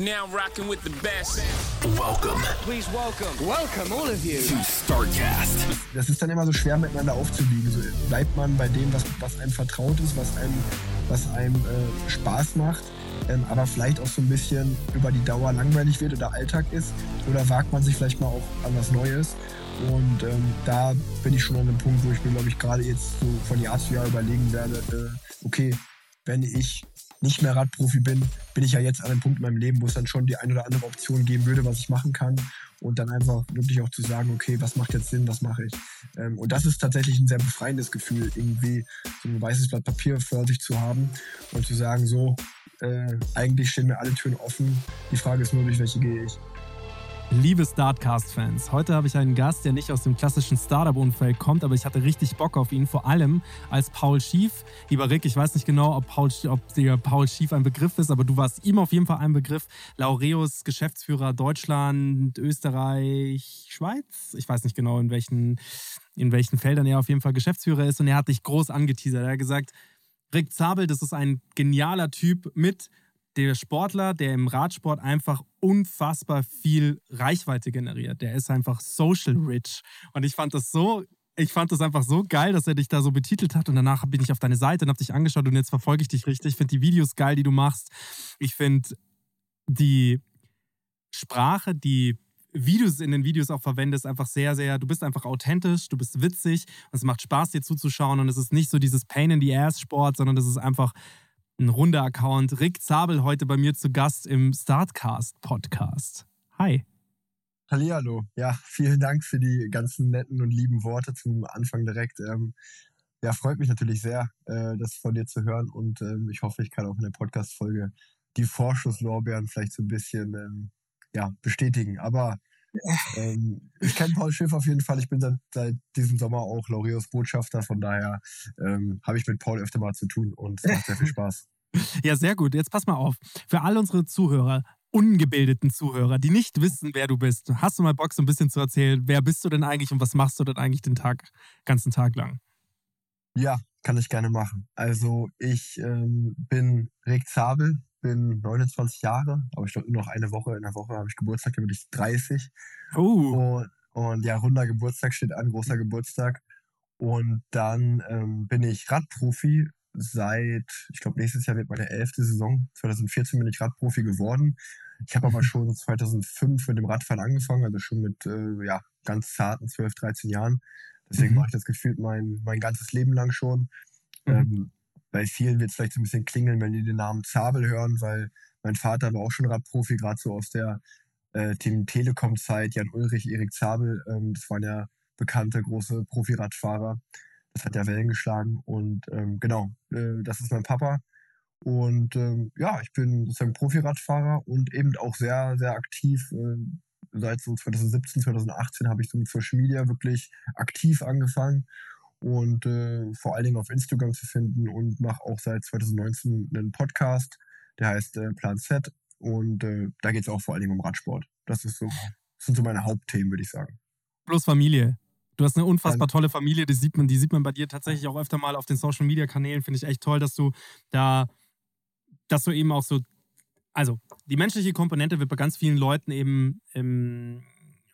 Now rocking with the best. Welcome Please welcome. Welcome, all of you. to StarCast. Das ist dann immer so schwer miteinander aufzuwiegen. So bleibt man bei dem, was, was einem vertraut ist, was einem, was einem äh, Spaß macht, ähm, aber vielleicht auch so ein bisschen über die Dauer langweilig wird oder Alltag ist. Oder wagt man sich vielleicht mal auch an was Neues. Und ähm, da bin ich schon an dem Punkt, wo ich mir, glaube ich, gerade jetzt so von Jahr zu Jahr überlegen werde, äh, okay, wenn ich nicht mehr Radprofi bin, bin ich ja jetzt an einem Punkt in meinem Leben, wo es dann schon die ein oder andere Option geben würde, was ich machen kann. Und dann einfach wirklich auch zu sagen, okay, was macht jetzt Sinn, was mache ich. Ähm, und das ist tatsächlich ein sehr befreiendes Gefühl, irgendwie so ein weißes Blatt Papier vor sich zu haben und zu sagen, so, äh, eigentlich stehen mir alle Türen offen. Die Frage ist nur, durch welche gehe ich. Liebe Startcast-Fans, heute habe ich einen Gast, der nicht aus dem klassischen Startup-Umfeld kommt, aber ich hatte richtig Bock auf ihn, vor allem als Paul Schief. Lieber Rick, ich weiß nicht genau, ob, Paul, ob Paul Schief ein Begriff ist, aber du warst ihm auf jeden Fall ein Begriff. Laureus, Geschäftsführer Deutschland, Österreich, Schweiz. Ich weiß nicht genau, in welchen, in welchen Feldern er auf jeden Fall Geschäftsführer ist und er hat dich groß angeteasert. Er hat gesagt, Rick Zabel, das ist ein genialer Typ mit der Sportler, der im Radsport einfach unfassbar viel Reichweite generiert. Der ist einfach social rich. Und ich fand das so, ich fand das einfach so geil, dass er dich da so betitelt hat. Und danach bin ich auf deine Seite und habe dich angeschaut und jetzt verfolge ich dich richtig. Ich finde die Videos geil, die du machst. Ich finde die Sprache, die es in den Videos auch verwendest, einfach sehr, sehr, du bist einfach authentisch, du bist witzig und es macht Spaß, dir zuzuschauen und es ist nicht so dieses Pain in the Ass Sport, sondern das ist einfach ein runder Account. Rick Zabel heute bei mir zu Gast im Startcast Podcast. Hi. Hallihallo. Ja, vielen Dank für die ganzen netten und lieben Worte zum Anfang direkt. Ähm, ja, freut mich natürlich sehr, äh, das von dir zu hören und ähm, ich hoffe, ich kann auch in der Podcast-Folge die Vorschusslorbeeren vielleicht so ein bisschen ähm, ja, bestätigen. Aber ähm, ich kenne Paul Schiff auf jeden Fall. Ich bin seit, seit diesem Sommer auch Laureus Botschafter. Von daher ähm, habe ich mit Paul öfter mal zu tun und es macht sehr viel Spaß. Ja, sehr gut. Jetzt pass mal auf. Für all unsere Zuhörer, ungebildeten Zuhörer, die nicht wissen, wer du bist, hast du mal Bock, so ein bisschen zu erzählen, wer bist du denn eigentlich und was machst du denn eigentlich den Tag, ganzen Tag lang? Ja, kann ich gerne machen. Also ich ähm, bin Rick Zabel, bin 29 Jahre, aber ich glaube nur noch eine Woche. In der Woche habe ich Geburtstag, dann bin ich 30. Oh, Und, und ja, runder Geburtstag steht an, großer Geburtstag. Und dann ähm, bin ich Radprofi seit, ich glaube, nächstes Jahr wird meine elfte Saison. 2014 bin ich Radprofi geworden. Ich habe aber schon 2005 mit dem Radfahren angefangen, also schon mit äh, ja, ganz zarten 12, 13 Jahren. Deswegen Mhm. mache ich das gefühlt mein, mein ganzes Leben lang schon. Mhm. Ähm, bei vielen wird es vielleicht so ein bisschen klingeln, wenn die den Namen Zabel hören, weil mein Vater war auch schon Radprofi, gerade so aus der äh, Team Telekom-Zeit. Jan Ulrich, Erik Zabel, ähm, das waren ja bekannte große Profi-Radfahrer. Das hat ja Wellen geschlagen und ähm, genau, äh, das ist mein Papa. Und ähm, ja, ich bin sozusagen Profi-Radfahrer und eben auch sehr, sehr aktiv. Äh, seit so 2017, 2018 habe ich so mit Social Media wirklich aktiv angefangen und äh, vor allen Dingen auf Instagram zu finden und mache auch seit 2019 einen Podcast, der heißt äh, Plan Z und äh, da geht es auch vor allen Dingen um Radsport. Das ist so, das sind so meine Hauptthemen, würde ich sagen. bloß Familie. Du hast eine unfassbar tolle Familie, die sieht man, die sieht man bei dir tatsächlich auch öfter mal auf den Social Media Kanälen. Finde ich echt toll, dass du da, dass du eben auch so, also die menschliche Komponente wird bei ganz vielen Leuten eben ähm,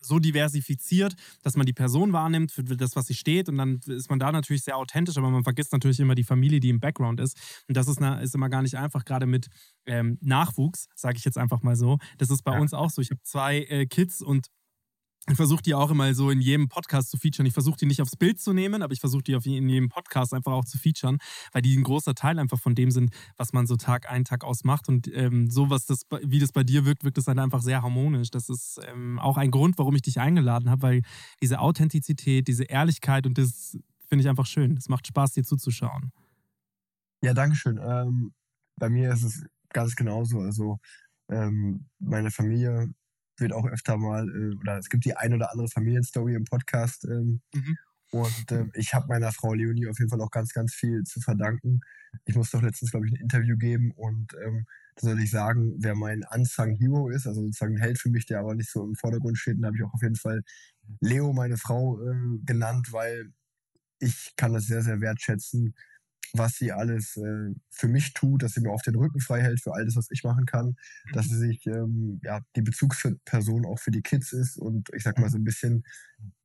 so diversifiziert, dass man die Person wahrnimmt für das, was sie steht und dann ist man da natürlich sehr authentisch, aber man vergisst natürlich immer die Familie, die im Background ist und das ist, na, ist immer gar nicht einfach, gerade mit ähm, Nachwuchs, sage ich jetzt einfach mal so. Das ist bei Ja. uns auch so. Ich habe zwei äh, Kids und ich versuche die auch immer so in jedem Podcast zu featuren. Ich versuche die nicht aufs Bild zu nehmen, aber ich versuche die in jedem Podcast einfach auch zu featuren, weil die ein großer Teil einfach von dem sind, was man so Tag ein, Tag aus macht. Und ähm, so, was das, wie das bei dir wirkt, wirkt das dann einfach sehr harmonisch. Das ist ähm, auch ein Grund, warum ich dich eingeladen habe, weil diese Authentizität, diese Ehrlichkeit und das finde ich einfach schön. Es macht Spaß, dir zuzuschauen. Ja, danke schön. Ähm, bei mir ist es ganz genauso. Also ähm, meine Familie wird auch öfter mal, äh, oder es gibt die ein oder andere Familienstory im Podcast. Ähm, mhm. Und äh, ich habe meiner Frau Leonie auf jeden Fall auch ganz, ganz viel zu verdanken. Ich musste doch letztens, glaube ich, ein Interview geben und ähm, da soll ich sagen, wer mein Unsung Hero ist, also sozusagen ein Held für mich, der aber nicht so im Vordergrund steht. Und da habe ich auch auf jeden Fall Leo, meine Frau, äh, genannt, weil ich kann das sehr, sehr wertschätzen, was sie alles äh, für mich tut, dass sie mir auf den Rücken frei hält für all das, was ich machen kann, mhm. dass sie sich ähm, ja die Bezugsperson auch für die Kids ist und ich sag mal so ein bisschen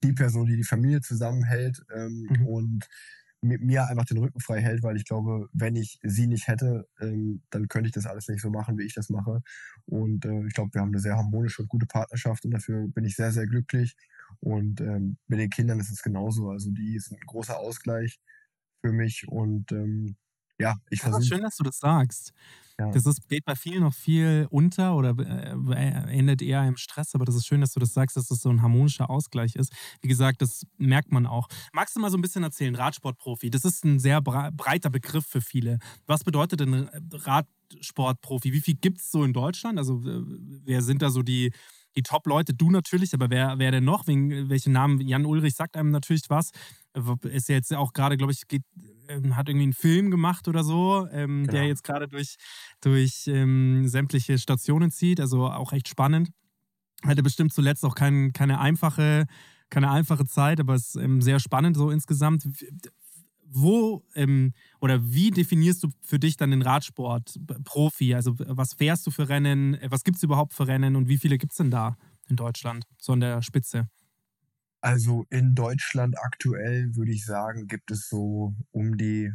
die Person, die die Familie zusammenhält ähm, mhm. und mit mir einfach den Rücken frei hält, weil ich glaube, wenn ich sie nicht hätte, ähm, dann könnte ich das alles nicht so machen, wie ich das mache. Und äh, ich glaube, wir haben eine sehr harmonische und gute Partnerschaft und dafür bin ich sehr, sehr glücklich. Und ähm, mit den Kindern ist es genauso. Also die sind ein großer Ausgleich für mich und ähm, ja, ich versuche. Schön, dass du das sagst. Ja. Das ist, geht bei vielen noch viel unter oder äh, endet eher im Stress, aber das ist schön, dass du das sagst, dass das so ein harmonischer Ausgleich ist. Wie gesagt, das merkt man auch. Magst du mal so ein bisschen erzählen, Radsportprofi? Das ist ein sehr breiter Begriff für viele. Was bedeutet denn Radsportprofi? Wie viel gibt es so in Deutschland? Also, wer sind da so die, die Top-Leute? Du natürlich, aber wer, wer denn noch? welche Namen? Jan Ulrich sagt einem natürlich was. Ist ja jetzt auch gerade, glaube ich, geht ähm, hat irgendwie einen Film gemacht oder so, ähm, genau. der jetzt gerade durch, durch ähm, sämtliche Stationen zieht. Also auch echt spannend. Hatte bestimmt zuletzt auch kein, keine, einfache, keine einfache Zeit, aber es ist ähm, sehr spannend so insgesamt. Wo ähm, oder wie definierst du für dich dann den Radsport Profi? Also was fährst du für Rennen? Was gibt es überhaupt für Rennen und wie viele gibt es denn da in Deutschland, so an der Spitze? Also in Deutschland aktuell würde ich sagen, gibt es so um die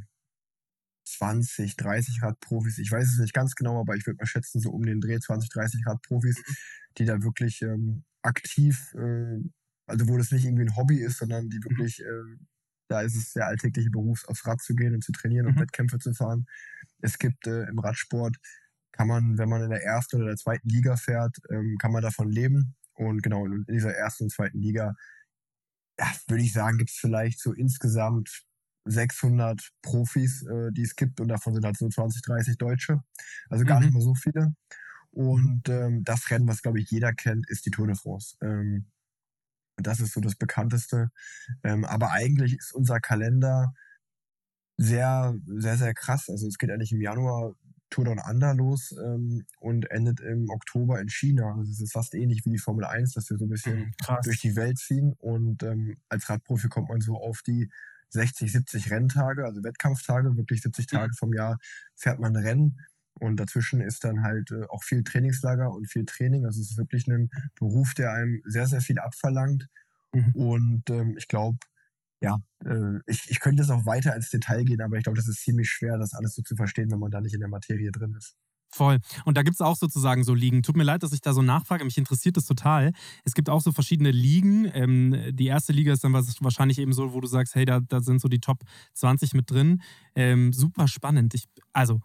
20, 30 Radprofis. Ich weiß es nicht ganz genau, aber ich würde mal schätzen, so um den Dreh 20, 30 Radprofis, mhm. die da wirklich ähm, aktiv, äh, also wo das nicht irgendwie ein Hobby ist, sondern die mhm. wirklich, äh, da ist es der alltägliche Beruf, aufs Rad zu gehen und zu trainieren und mhm. Wettkämpfe zu fahren. Es gibt äh, im Radsport, kann man, wenn man in der ersten oder der zweiten Liga fährt, ähm, kann man davon leben. Und genau, in dieser ersten und zweiten Liga ja, würde ich sagen, gibt es vielleicht so insgesamt 600 Profis, äh, die es gibt und davon sind halt so 20, 30 Deutsche. Also gar mhm. nicht mal so viele. Und ähm, das Rennen, was glaube ich jeder kennt, ist die Tour de France. Ähm, das ist so das bekannteste. Ähm, aber eigentlich ist unser Kalender sehr, sehr, sehr krass. Also es geht eigentlich im Januar Tour Down Under los ähm, und endet im Oktober in China. Also es ist fast ähnlich wie die Formel 1, dass wir so ein bisschen mhm, Krass. durch die Welt ziehen. Und ähm, als Radprofi kommt man so auf die 60, 70 Renntage, also Wettkampftage, wirklich 70 mhm. Tage vom Jahr fährt man Rennen. Und dazwischen ist dann halt äh, auch viel Trainingslager und viel Training. Also es ist wirklich ein Beruf, der einem sehr, sehr viel abverlangt. Mhm. Und ähm, ich glaube, ja, äh, ich, ich könnte jetzt auch weiter ins Detail gehen, aber ich glaube, das ist ziemlich schwer, das alles so zu verstehen, wenn man da nicht in der Materie drin ist. Voll. Und da gibt es auch sozusagen so Ligen. Tut mir leid, dass ich da so nachfrage, mich interessiert das total. Es gibt auch so verschiedene Ligen. Ähm, die erste Liga ist dann wahrscheinlich eben so, wo du sagst, hey, da, da sind so die Top 20 mit drin. Ähm, super spannend. Ich, also,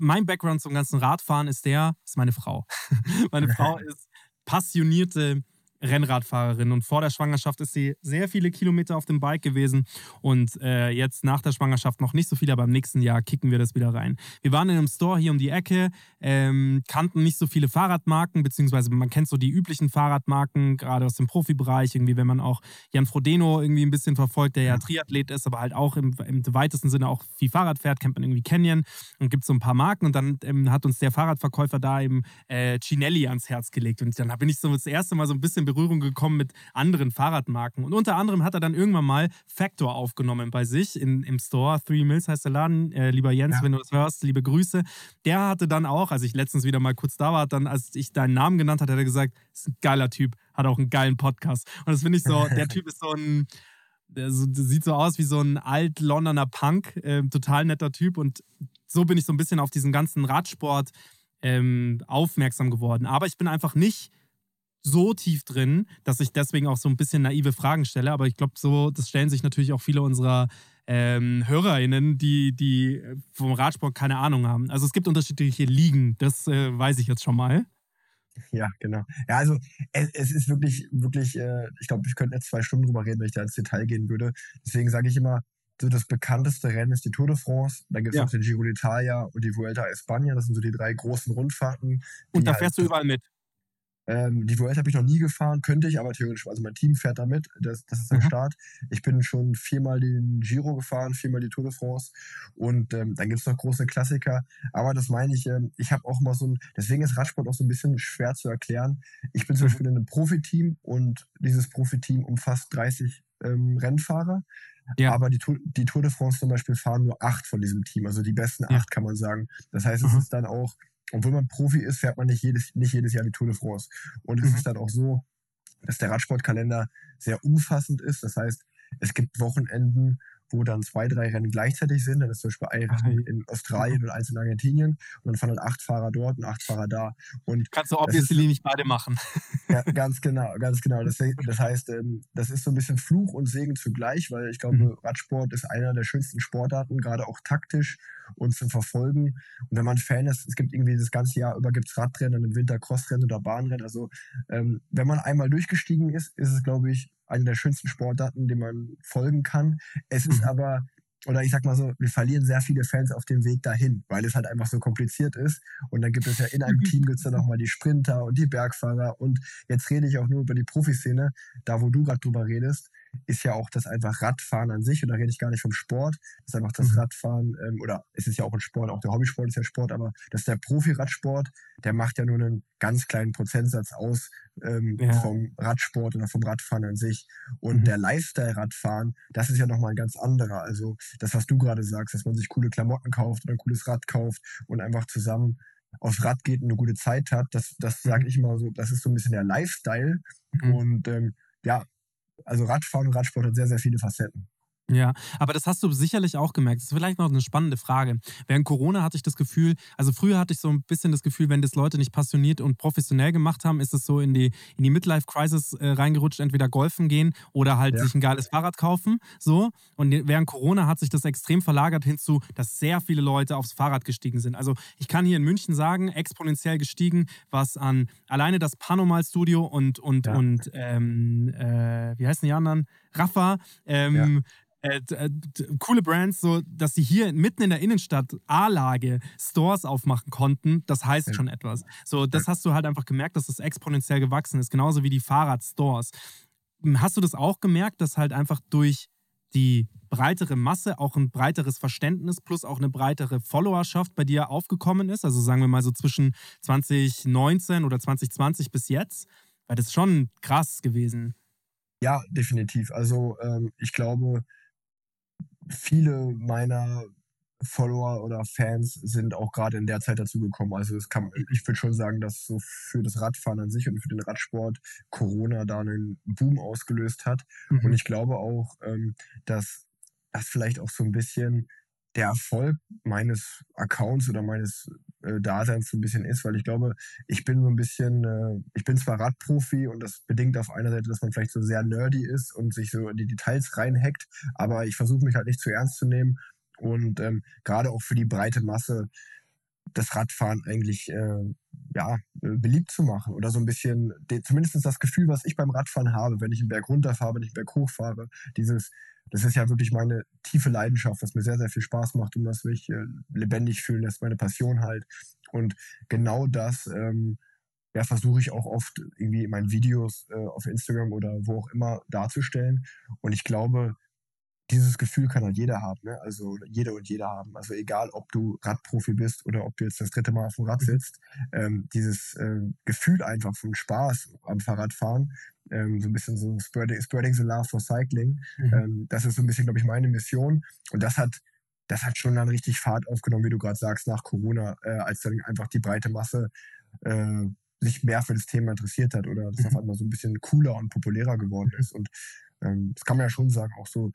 mein Background zum ganzen Radfahren ist der, ist meine Frau. meine Frau ist passionierte Rennradfahrerin. Und vor der Schwangerschaft ist sie sehr viele Kilometer auf dem Bike gewesen. Und äh, jetzt nach der Schwangerschaft noch nicht so viel, aber im nächsten Jahr kicken wir das wieder rein. Wir waren in einem Store hier um die Ecke, ähm, kannten nicht so viele Fahrradmarken, beziehungsweise man kennt so die üblichen Fahrradmarken, gerade aus dem Profibereich, irgendwie, wenn man auch Jan Frodeno irgendwie ein bisschen verfolgt, der ja Triathlet ist, aber halt auch im, im weitesten Sinne auch viel Fahrrad fährt, kennt man irgendwie Canyon und gibt so ein paar Marken. Und dann ähm, hat uns der Fahrradverkäufer da eben äh, Cinelli ans Herz gelegt. Und dann bin ich so das erste Mal so ein bisschen Berührung gekommen mit anderen Fahrradmarken. Und unter anderem hat er dann irgendwann mal Factor aufgenommen bei sich in, im Store. Three Mills heißt der Laden. Äh, lieber Jens, ja. wenn du das hörst, liebe Grüße. Der hatte dann auch, als ich letztens wieder mal kurz da war, dann, als ich deinen Namen genannt hatte, hat er gesagt, ist ein geiler Typ, hat auch einen geilen Podcast. Und das finde ich so, der Typ ist so ein. Der sieht so aus wie so ein alt-Londoner Punk, äh, total netter Typ. Und so bin ich so ein bisschen auf diesen ganzen Radsport ähm, aufmerksam geworden. Aber ich bin einfach nicht so tief drin, dass ich deswegen auch so ein bisschen naive Fragen stelle. Aber ich glaube, so, das stellen sich natürlich auch viele unserer ähm, HörerInnen, die, die vom Radsport keine Ahnung haben. Also es gibt unterschiedliche Ligen, das äh, weiß ich jetzt schon mal. Ja, genau. Ja, also es, es ist wirklich, wirklich, äh, ich glaube, ich könnte jetzt zwei Stunden drüber reden, wenn ich da ins Detail gehen würde. Deswegen sage ich immer, so das bekannteste Rennen ist die Tour de France. Dann gibt es Ja. noch den Giro d'Italia und die Vuelta a España. Das sind so die drei großen Rundfahrten. Und da halt- fährst du überall mit. Ähm, die Vuelta habe ich noch nie gefahren, könnte ich, aber theoretisch, also mein Team fährt da mit, das, das ist am Mhm. Start. Ich bin schon viermal den Giro gefahren, viermal die Tour de France und ähm, dann gibt's noch große Klassiker, aber das meine ich, ähm, ich habe auch mal so ein, deswegen ist Radsport auch so ein bisschen schwer zu erklären. Ich bin zum Mhm. Beispiel in einem Profiteam und dieses Profiteam umfasst 30 ähm, Rennfahrer, Ja. aber die, Tour- die Tour de France zum Beispiel fahren nur acht von diesem Team, also die besten Ja. acht kann man sagen. Das heißt, es Mhm. ist dann auch obwohl man Profi ist, fährt man nicht jedes, nicht jedes Jahr die Tour de France. Und es Mhm. ist dann auch so, dass der Radsportkalender sehr umfassend ist. Das heißt, es gibt Wochenenden, wo dann zwei, drei Rennen gleichzeitig sind. Dann ist zum Beispiel ein Rennen in Australien und eins in Argentinien. Und dann fahren halt acht Fahrer dort und acht Fahrer da. Und Kannst du Das ist- obviously nicht beide machen. ja, ganz genau, ganz genau. Das, das heißt, ähm, das ist so ein bisschen Fluch und Segen zugleich, weil ich glaube, Mhm. Radsport ist einer der schönsten Sportarten, gerade auch taktisch und zum Verfolgen. Und wenn man Fan ist, es gibt irgendwie das ganze Jahr über gibt's Radrennen, dann im Winter Crossrennen oder Bahnrennen. Also ähm, wenn man einmal durchgestiegen ist, ist es, glaube ich, eine der schönsten Sportarten, dem man folgen kann. Es ist Mhm. aber oder ich sag mal so, wir verlieren sehr viele Fans auf dem Weg dahin, weil es halt einfach so kompliziert ist. Und dann gibt es ja in einem Team gibt's dann nochmal die Sprinter und die Bergfahrer. Und jetzt rede ich auch nur über die Profiszene, da wo du gerade drüber redest, ist ja auch das einfach Radfahren an sich. Und da rede ich gar nicht vom Sport. Das ist einfach das Mhm. Radfahren, ähm, oder es ist ja auch ein Sport, auch der Hobbysport ist ja Sport, aber das ist der Profi-Radsport, der macht ja nur einen ganz kleinen Prozentsatz aus ähm, Ja. vom Radsport oder vom Radfahren an sich. Und Mhm. der Lifestyle-Radfahren, das ist ja nochmal ein ganz anderer. Also das, was du gerade sagst, dass man sich coole Klamotten kauft oder ein cooles Rad kauft und einfach zusammen aufs Rad geht und eine gute Zeit hat, das, das sage Mhm. ich mal so, das ist so ein bisschen der Lifestyle. Mhm. Und ähm, ja, also Radfahren und Radsport hat sehr, sehr viele Facetten. Ja, aber das hast du sicherlich auch gemerkt. Das ist vielleicht noch eine spannende Frage. Während Corona hatte ich das Gefühl, also früher hatte ich so ein bisschen das Gefühl, wenn das Leute nicht passioniert und professionell gemacht haben, ist es so in die, in die Midlife-Crisis äh, reingerutscht, entweder golfen gehen oder halt Ja. sich ein geiles Fahrrad kaufen. So. Und während Corona hat sich das extrem verlagert hinzu, dass sehr viele Leute aufs Fahrrad gestiegen sind. Also ich kann hier in München sagen, exponentiell gestiegen, was an alleine das Panomal-Studio und, und, Ja. und ähm, äh, wie heißen die anderen? Rafa, ähm, äh, d- äh, d- coole Brands, so dass sie hier mitten in der Innenstadt A-Lage Stores aufmachen konnten, das heißt Ja. schon etwas. So, das hast du halt einfach gemerkt, dass das exponentiell gewachsen ist, genauso wie die Fahrradstores. Hm, Hast du das auch gemerkt, dass halt einfach durch die breitere Masse auch ein breiteres Verständnis plus auch eine breitere Followerschaft bei dir aufgekommen ist? Also sagen wir mal so zwischen 2019 oder 2020 bis jetzt, weil das ist schon krass gewesen. Ja, definitiv. Also ähm, ich glaube, viele meiner Follower oder Fans sind auch gerade in der Zeit dazugekommen. Also es kann, ich würde schon sagen, dass so für das Radfahren an sich und für den Radsport Corona da einen Boom ausgelöst hat. Und ich glaube auch, ähm, dass das vielleicht auch so ein bisschen der Erfolg meines Accounts oder meines äh, Daseins so ein bisschen ist, weil ich glaube, ich bin so ein bisschen, äh, ich bin zwar Radprofi und das bedingt auf einer Seite, dass man vielleicht so sehr nerdy ist und sich so in die Details reinhackt, aber ich versuche mich halt nicht zu ernst zu nehmen und ähm, gerade auch für die breite Masse das Radfahren eigentlich äh, ja, äh, beliebt zu machen oder so ein bisschen, de, zumindest das Gefühl, was ich beim Radfahren habe, wenn ich einen Berg runterfahre, wenn ich einen Berg hochfahre, dieses, das ist ja wirklich meine tiefe Leidenschaft, was mir sehr, sehr viel Spaß macht und was mich äh, lebendig fühlen lässt, meine Passion halt. Und genau das ähm, ja, versuche ich auch oft irgendwie in meinen Videos äh, auf Instagram oder wo auch immer darzustellen. Und ich glaube, dieses Gefühl kann halt jeder haben, ne? Also jeder und jeder haben. Also egal, ob du Radprofi bist oder ob du jetzt das dritte Mal auf dem Rad sitzt, ähm, dieses ähm, Gefühl einfach vom Spaß am Fahrradfahren, ähm, so ein bisschen so spreading, spreading the love for cycling, Mhm. ähm, das ist so ein bisschen, glaube ich, meine Mission. Und das hat, das hat schon dann richtig Fahrt aufgenommen, wie du gerade sagst, nach Corona, äh, als dann einfach die breite Masse äh, sich mehr für das Thema interessiert hat oder das Mhm. auf einmal so ein bisschen cooler und populärer geworden ist. Und ähm, das kann man ja schon sagen, auch so,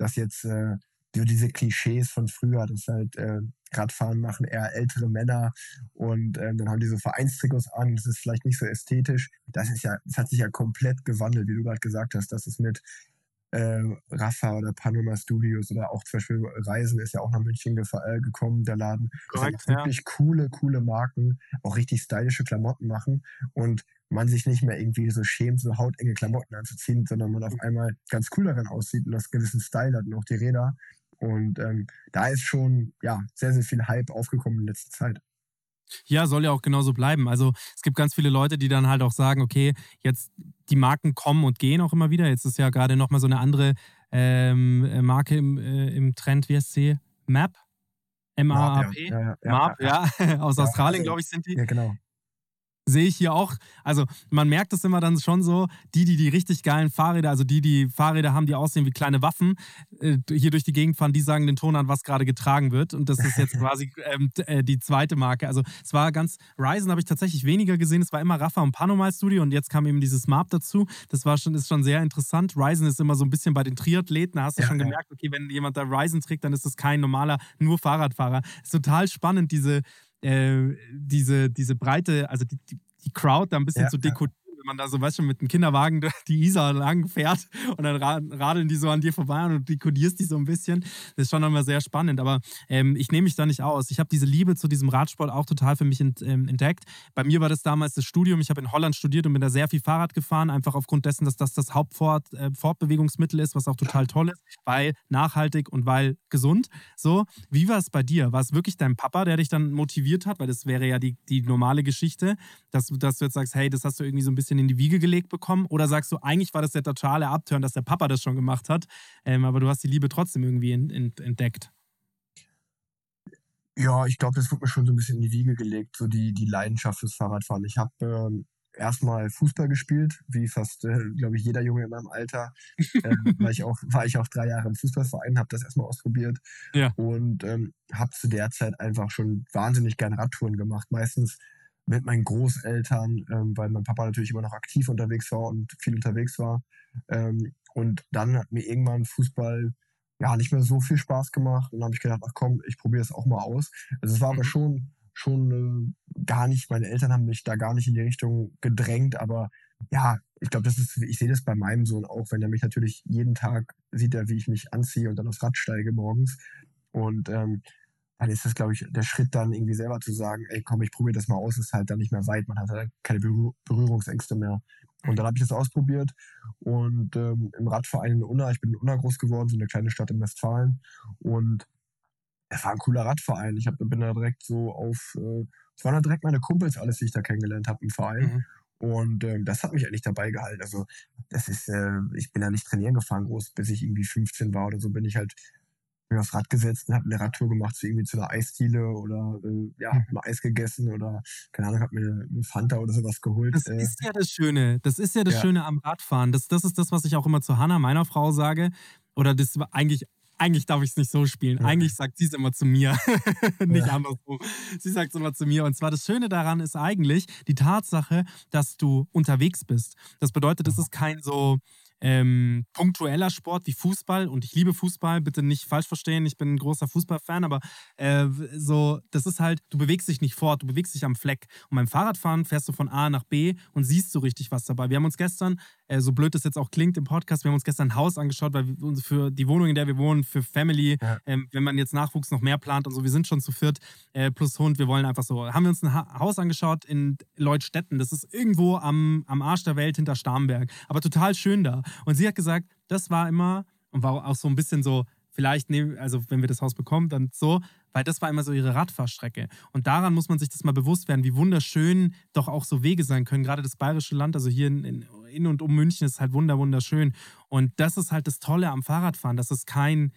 dass jetzt äh, so diese Klischees von früher, dass halt äh, Radfahren machen eher ältere Männer und ähm, dann haben die so Vereinstrikots an, das ist vielleicht nicht so ästhetisch. Das ist ja, das hat sich ja komplett gewandelt, wie du gerade gesagt hast, dass es mit äh, Rafa oder Panama Studios oder auch zum Beispiel Reisen ist ja auch nach München äh, gekommen, der Laden. Korrekt, ja. wirklich coole, coole Marken, auch richtig stylische Klamotten machen und man sich nicht mehr irgendwie so schämt, so hautenge Klamotten anzuziehen, sondern man auf einmal ganz cool darin aussieht und das gewissen Style hat und auch die Räder. Und ähm, da ist schon ja sehr, sehr viel Hype aufgekommen in letzter Zeit. Ja, soll ja auch genauso bleiben. Also es gibt ganz viele Leute, die dann halt auch sagen, okay, jetzt die Marken kommen und gehen auch immer wieder. Jetzt ist ja gerade nochmal so eine andere ähm, Marke im, äh, im Trend, wie heißt sie? Map? M-A-A-P? Ja, ja, ja, Map, ja. Aus Australien, glaube ich, sind die. Ja, genau sehe ich hier auch. Also man merkt es immer dann schon so, die, die die richtig geilen Fahrräder, also die, die Fahrräder haben, die aussehen wie kleine Waffen, äh, hier durch die Gegend fahren, die sagen den Ton an, was gerade getragen wird. Und das ist jetzt quasi ähm, äh, die zweite Marke. Also es war ganz, Ryzen habe ich tatsächlich weniger gesehen. Es war immer Rafa und Panomal Studio und jetzt kam eben dieses Marp dazu. Das war schon, ist schon sehr interessant. Ryzen ist immer so ein bisschen bei den Triathleten, da hast du ja, schon ja. gemerkt, okay, wenn jemand da Ryzen trägt, dann ist das kein normaler, nur Fahrradfahrer. Ist total spannend, diese, äh, diese, diese breite, also die, die, die Crowd da ein bisschen ja, zu dekodieren man da so, weißt du, mit dem Kinderwagen die Isar lang fährt und dann radeln die so an dir vorbei und du dekodierst die so ein bisschen. Das ist schon immer sehr spannend. Aber ähm, ich nehme mich da nicht aus. Ich habe diese Liebe zu diesem Radsport auch total für mich ähm, entdeckt. Bei mir war das damals das Studium. Ich habe in Holland studiert und bin da sehr viel Fahrrad gefahren, einfach aufgrund dessen, dass das das Hauptfortbewegungsmittel äh, ist, was auch total toll ist, weil nachhaltig und weil gesund. So, wie war es bei dir? War es wirklich dein Papa, der dich dann motiviert hat? Weil das wäre ja die, die normale Geschichte, dass, dass du jetzt sagst, hey, das hast du irgendwie so ein bisschen in die Wiege gelegt bekommen? Oder sagst du, eigentlich war das der totale Abturn, dass der Papa das schon gemacht hat, ähm, aber du hast die Liebe trotzdem irgendwie in, in, entdeckt? Ja, ich glaube, das wird mir schon so ein bisschen in die Wiege gelegt, so die, die Leidenschaft fürs Fahrradfahren. Ich habe ähm, erstmal Fußball gespielt, wie fast, äh, glaube ich, jeder Junge in meinem Alter. Ähm, war, ich auch, war ich auch drei Jahre im Fußballverein, habe das erstmal ausprobiert ja. und ähm, habe zu der Zeit einfach schon wahnsinnig gerne Radtouren gemacht. Meistens mit meinen Großeltern, ähm, weil mein Papa natürlich immer noch aktiv unterwegs war und viel unterwegs war. Ähm, und dann hat mir irgendwann Fußball ja nicht mehr so viel Spaß gemacht. Und dann habe ich gedacht, ach komm, ich probiere es auch mal aus. Also es war aber mhm. schon schon äh, gar nicht, meine Eltern haben mich da gar nicht in die Richtung gedrängt, aber ja, ich glaube, das ist, ich sehe das bei meinem Sohn auch, wenn er mich natürlich jeden Tag sieht, er, wie ich mich anziehe und dann aufs Rad steige morgens. Und ähm, dann ist das, glaube ich, der Schritt dann irgendwie selber zu sagen, ey, komm, ich probiere das mal aus, ist halt dann nicht mehr weit. Man hat halt keine Berührungsängste mehr. Und dann habe ich das ausprobiert und ähm, im Radverein in Unna, ich bin in Unna groß geworden, so eine kleine Stadt in Westfalen. Und es war ein cooler Radverein. Ich hab, bin da direkt so auf, äh, es waren da direkt meine Kumpels, alles, die ich da kennengelernt habe im Verein. Mhm. Und ähm, das hat mich eigentlich dabei gehalten. Also das ist, äh, ich bin ja nicht trainieren gefahren groß, bis ich irgendwie 15 war oder so, bin ich halt mir aufs Rad gesetzt und habe eine Radtour gemacht, so irgendwie zu einer Eisdiele oder äh, ja, mhm. mal Eis gegessen oder keine Ahnung, habe mir eine Fanta oder sowas geholt. Das äh, ist ja das Schöne. Das ist ja das ja. Schöne am Radfahren. Das, das ist das, was ich auch immer zu Hanna, meiner Frau, sage. Oder das war eigentlich eigentlich darf ich es nicht so spielen. Ja. Eigentlich sagt sie es immer zu mir, nicht ja. andersrum. Sie sagt es immer zu mir. Und zwar das Schöne daran ist eigentlich die Tatsache, dass du unterwegs bist. Das bedeutet, es ist kein so ähm, punktueller Sport wie Fußball und ich liebe Fußball, bitte nicht falsch verstehen, ich bin ein großer Fußballfan, aber äh, so, das ist halt, du bewegst dich nicht fort, du bewegst dich am Fleck. Und beim Fahrradfahren fährst du von A nach B und siehst so richtig was dabei. Wir haben uns gestern, äh, so blöd das jetzt auch klingt im Podcast, wir haben uns gestern ein Haus angeschaut, weil wir uns für die Wohnung, in der wir wohnen, für Family, ja. ähm, wenn man jetzt Nachwuchs noch mehr plant und so, wir sind schon zu viert äh, plus Hund, wir wollen einfach so, haben wir uns ein ha Haus angeschaut in Leutstetten, das ist irgendwo am, am Arsch der Welt hinter Starnberg, aber total schön da. Und sie hat gesagt, das war immer und war auch so ein bisschen so, vielleicht, nehmen, also wenn wir das Haus bekommen, dann so, weil das war immer so ihre Radfahrstrecke. Und daran muss man sich das mal bewusst werden, wie wunderschön doch auch so Wege sein können. Gerade das bayerische Land, also hier in, in, in und um München, ist halt wunderschön. Und das ist halt das Tolle am Fahrradfahren, dass es kein,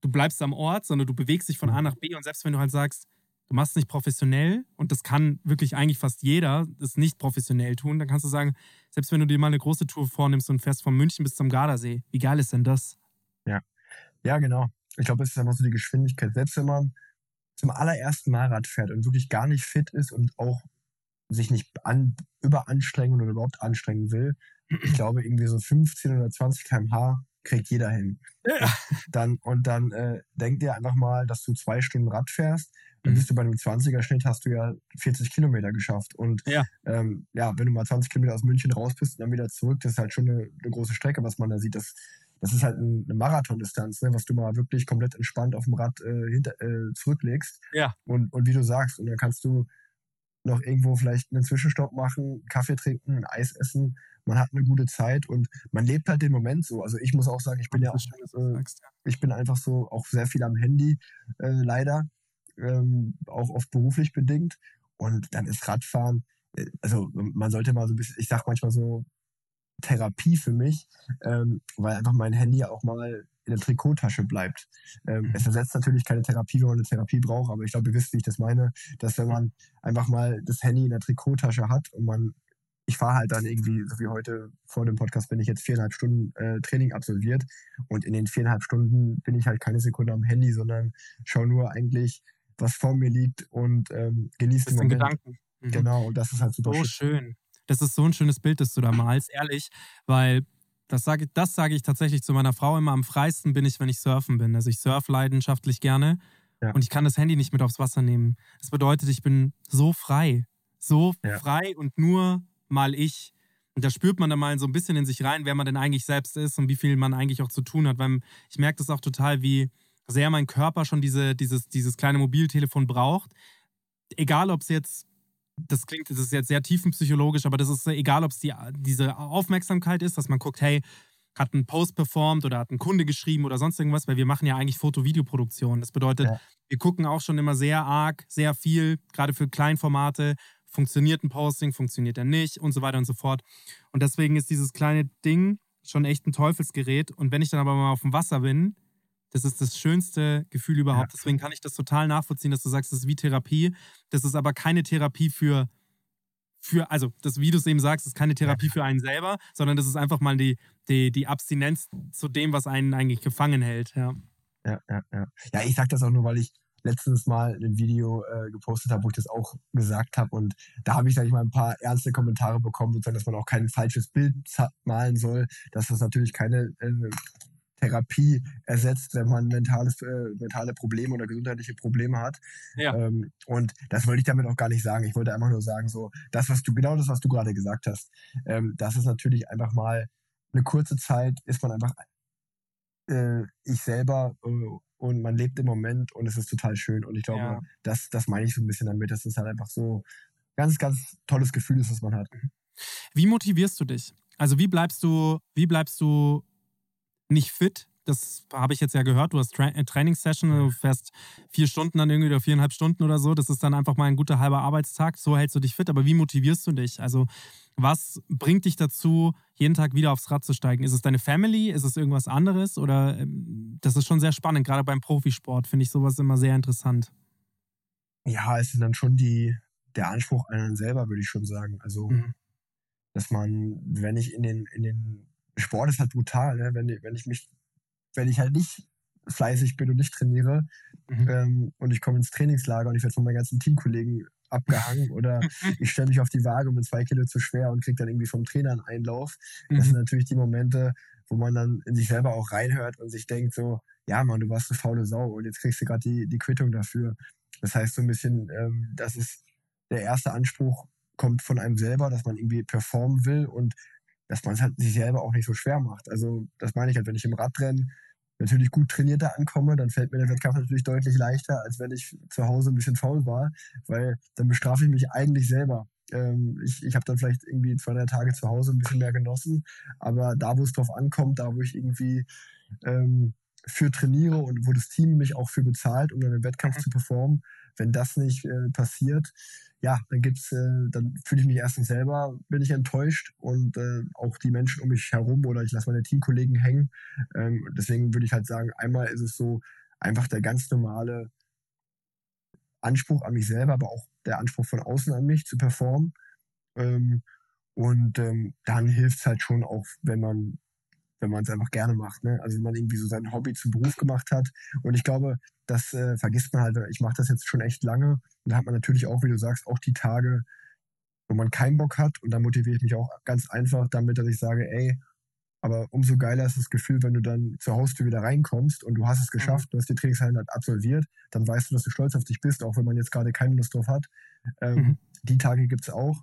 du bleibst am Ort, sondern du bewegst dich von A nach B. Und selbst wenn du halt sagst, du machst es nicht professionell und das kann wirklich eigentlich fast jeder das nicht professionell tun, dann kannst du sagen, selbst wenn du dir mal eine große Tour vornimmst und fährst von München bis zum Gardasee, wie geil ist denn das? Ja, ja genau. Ich glaube, es ist einfach so die Geschwindigkeit. Selbst wenn man zum allerersten Mal Rad fährt und wirklich gar nicht fit ist und auch sich nicht an, überanstrengen oder überhaupt anstrengen will, ich glaube, irgendwie so 15 oder 20 km/h kriegt jeder hin. Ja. Dann, und dann äh, denk dir einfach mal, dass du zwei Stunden Rad fährst dann bist du bei einem 20er-Schnitt, hast du ja 40 Kilometer geschafft. Und ja. Ähm, ja, wenn du mal 20 Kilometer aus München raus bist und dann wieder zurück, das ist halt schon eine, eine große Strecke, was man da sieht. Das, das ist halt eine Marathondistanz, ne, was du mal wirklich komplett entspannt auf dem Rad äh, hinter, äh, zurücklegst. Ja. Und, und wie du sagst, und dann kannst du noch irgendwo vielleicht einen Zwischenstopp machen, Kaffee trinken, ein Eis essen. Man hat eine gute Zeit und man lebt halt den Moment so. Also ich muss auch sagen, ich bin ja auch, äh, ich bin einfach so auch sehr viel am Handy, äh, leider, ähm, auch oft beruflich bedingt. Und dann ist Radfahren, äh, also man sollte mal so ein bisschen, ich sag manchmal so, Therapie für mich, ähm, weil einfach mein Handy auch mal in der Trikottasche bleibt. Ähm, mhm. Es ersetzt natürlich keine Therapie, wenn man eine Therapie braucht, aber ich glaube, ihr wisst, wie ich das meine, dass wenn man einfach mal das Handy in der Trikottasche hat und man, ich fahre halt dann irgendwie, so wie heute vor dem Podcast, bin ich jetzt viereinhalb Stunden äh, Training absolviert und in den viereinhalb Stunden bin ich halt keine Sekunde am Handy, sondern schaue nur eigentlich, was vor mir liegt und ähm, genieße den Moment. Gedanken. Mhm. Genau, und das ist halt super so schön. Das ist so ein schönes Bild, das du da malst, ehrlich, weil das sage, das sage ich tatsächlich zu meiner Frau immer. Am freisten bin ich, wenn ich surfen bin. Also ich surfe leidenschaftlich gerne ja. und ich kann das Handy nicht mit aufs Wasser nehmen. Das bedeutet, ich bin so frei. So ja. frei und nur mal ich. Und da spürt man dann mal so ein bisschen in sich rein, wer man denn eigentlich selbst ist und wie viel man eigentlich auch zu tun hat. Weil ich merke das auch total, wie sehr mein Körper schon diese, dieses, dieses kleine Mobiltelefon braucht. Egal, ob es jetzt das klingt, das ist jetzt sehr tiefenpsychologisch, aber das ist egal, ob es die, diese Aufmerksamkeit ist, dass man guckt, hey, hat ein Post performt oder hat ein Kunde geschrieben oder sonst irgendwas, weil wir machen ja eigentlich Foto-Videoproduktion. Das bedeutet, ja. wir gucken auch schon immer sehr arg, sehr viel, gerade für Kleinformate, funktioniert ein Posting, funktioniert er nicht und so weiter und so fort. Und deswegen ist dieses kleine Ding schon echt ein Teufelsgerät. Und wenn ich dann aber mal auf dem Wasser bin, das ist das schönste Gefühl überhaupt. Ja. Deswegen kann ich das total nachvollziehen, dass du sagst, das ist wie Therapie. Das ist aber keine Therapie für, für also das, wie du es eben sagst, ist keine Therapie ja. für einen selber, sondern das ist einfach mal die, die, die Abstinenz zu dem, was einen eigentlich gefangen hält. Ja, ja, ja. Ja, ja ich sage das auch nur, weil ich letztens mal ein Video äh, gepostet habe, wo ich das auch gesagt habe. Und da habe ich, sage ich mal, ein paar ernste Kommentare bekommen, sozusagen, dass man auch kein falsches Bild malen soll, dass das natürlich keine äh, Therapie ersetzt, wenn man mentales, äh, mentale Probleme oder gesundheitliche Probleme hat. Ja. Ähm, und das wollte ich damit auch gar nicht sagen. Ich wollte einfach nur sagen, so, das, was du, genau das, was du gerade gesagt hast, ähm, das ist natürlich einfach mal eine kurze Zeit, ist man einfach äh, ich selber äh, und man lebt im Moment und es ist total schön. Und ich glaube, ja. das, das meine ich so ein bisschen damit, dass es halt einfach so ganz, ganz tolles Gefühl ist, was man hat. Wie motivierst du dich? Also wie bleibst du, wie bleibst du nicht fit. Das habe ich jetzt ja gehört. Du hast Tra äh, Trainingssession, du fährst vier Stunden dann irgendwie oder viereinhalb Stunden oder so. Das ist dann einfach mal ein guter halber Arbeitstag. So hältst du dich fit. Aber wie motivierst du dich? Also, was bringt dich dazu, jeden Tag wieder aufs Rad zu steigen? Ist es deine Family? Ist es irgendwas anderes? Oder ähm, das ist schon sehr spannend. Gerade beim Profisport finde ich sowas immer sehr interessant. Ja, es ist dann schon die, der Anspruch an einen selber, würde ich schon sagen. Also, mhm. dass man, wenn ich in den, in den Sport ist halt brutal, ne? wenn, wenn ich mich, wenn ich halt nicht fleißig bin und nicht trainiere mhm. ähm, und ich komme ins Trainingslager und ich werde von meinen ganzen Teamkollegen abgehangen oder ich stelle mich auf die Waage und bin zwei Kilo zu schwer und kriege dann irgendwie vom Trainer einen Einlauf. Mhm. Das sind natürlich die Momente, wo man dann in sich selber auch reinhört und sich denkt so, ja Mann, du warst eine faule Sau und jetzt kriegst du gerade die, die Quittung dafür. Das heißt so ein bisschen, ähm, das ist der erste Anspruch, kommt von einem selber, dass man irgendwie performen will und dass man es halt sich selber auch nicht so schwer macht. Also das meine ich halt, wenn ich im Radrennen natürlich gut trainierter ankomme, dann fällt mir der Wettkampf natürlich deutlich leichter, als wenn ich zu Hause ein bisschen faul war, weil dann bestrafe ich mich eigentlich selber. Ähm, ich ich habe dann vielleicht irgendwie zwei, drei Tage zu Hause ein bisschen mehr genossen, aber da, wo es drauf ankommt, da, wo ich irgendwie ähm, für trainiere und wo das Team mich auch für bezahlt, um dann im Wettkampf mhm. zu performen, wenn das nicht äh, passiert, ja, dann gibt's, äh, dann fühle ich mich erstens selber, bin ich enttäuscht und äh, auch die Menschen um mich herum oder ich lasse meine Teamkollegen hängen. Ähm, deswegen würde ich halt sagen, einmal ist es so einfach der ganz normale Anspruch an mich selber, aber auch der Anspruch von außen an mich zu performen. Ähm, und ähm, dann hilft es halt schon auch, wenn man wenn man es einfach gerne macht. Ne? Also wenn man irgendwie so sein Hobby zum Beruf gemacht hat. Und ich glaube, das äh, vergisst man halt. Ich mache das jetzt schon echt lange. Und da hat man natürlich auch, wie du sagst, auch die Tage, wo man keinen Bock hat. Und da motiviere ich mich auch ganz einfach damit, dass ich sage, ey, aber umso geiler ist das Gefühl, wenn du dann zur Haustür wieder reinkommst und du hast es geschafft, mhm. du hast die Trainingshallen halt absolviert, dann weißt du, dass du stolz auf dich bist, auch wenn man jetzt gerade keine Lust drauf hat. Ähm, mhm. Die Tage gibt es auch.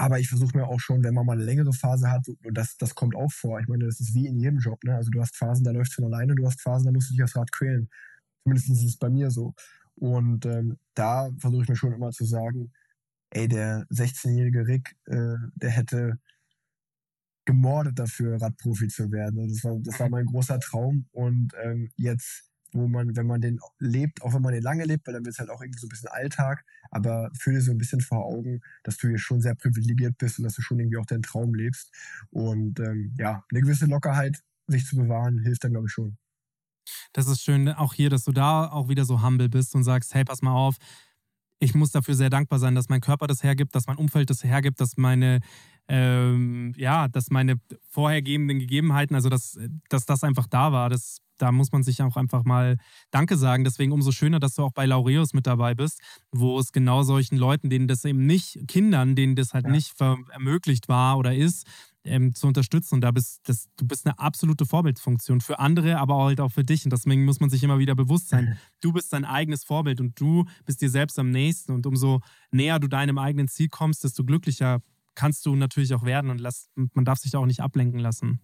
Aber ich versuche mir auch schon, wenn man mal eine längere Phase hat, und das, das kommt auch vor, ich meine, das ist wie in jedem Job, ne? Also du hast Phasen, da läuft von alleine, du hast Phasen, da musst du dich aufs Rad quälen. Zumindest ist es bei mir so. Und ähm, da versuche ich mir schon immer zu sagen, ey, der 16-jährige Rick, äh, der hätte gemordet dafür, Radprofi zu werden. Das war, das war mein großer Traum. Und ähm, jetzt, wo man, wenn man den lebt, auch wenn man den lange lebt, weil dann wird es halt auch irgendwie so ein bisschen Alltag, aber fühle so ein bisschen vor Augen, dass du hier schon sehr privilegiert bist und dass du schon irgendwie auch deinen Traum lebst. Und ähm, ja, eine gewisse Lockerheit sich zu bewahren, hilft dann, glaube ich, schon. Das ist schön, auch hier, dass du da auch wieder so humble bist und sagst, hey, pass mal auf, ich muss dafür sehr dankbar sein, dass mein Körper das hergibt, dass mein Umfeld das hergibt, dass meine, ähm, ja, dass meine vorhergebenden Gegebenheiten, also dass, dass das einfach da war. Das, da muss man sich auch einfach mal Danke sagen. Deswegen umso schöner, dass du auch bei Laureus mit dabei bist, wo es genau solchen Leuten, denen das eben nicht, Kindern, denen das halt ja. nicht ermöglicht war oder ist, ähm, zu unterstützen. Und da bist das, du bist eine absolute Vorbildfunktion für andere, aber halt auch für dich. Und deswegen muss man sich immer wieder bewusst sein, du bist dein eigenes Vorbild und du bist dir selbst am nächsten. Und umso näher du deinem eigenen Ziel kommst, desto glücklicher kannst du natürlich auch werden. Und lass, man darf sich da auch nicht ablenken lassen.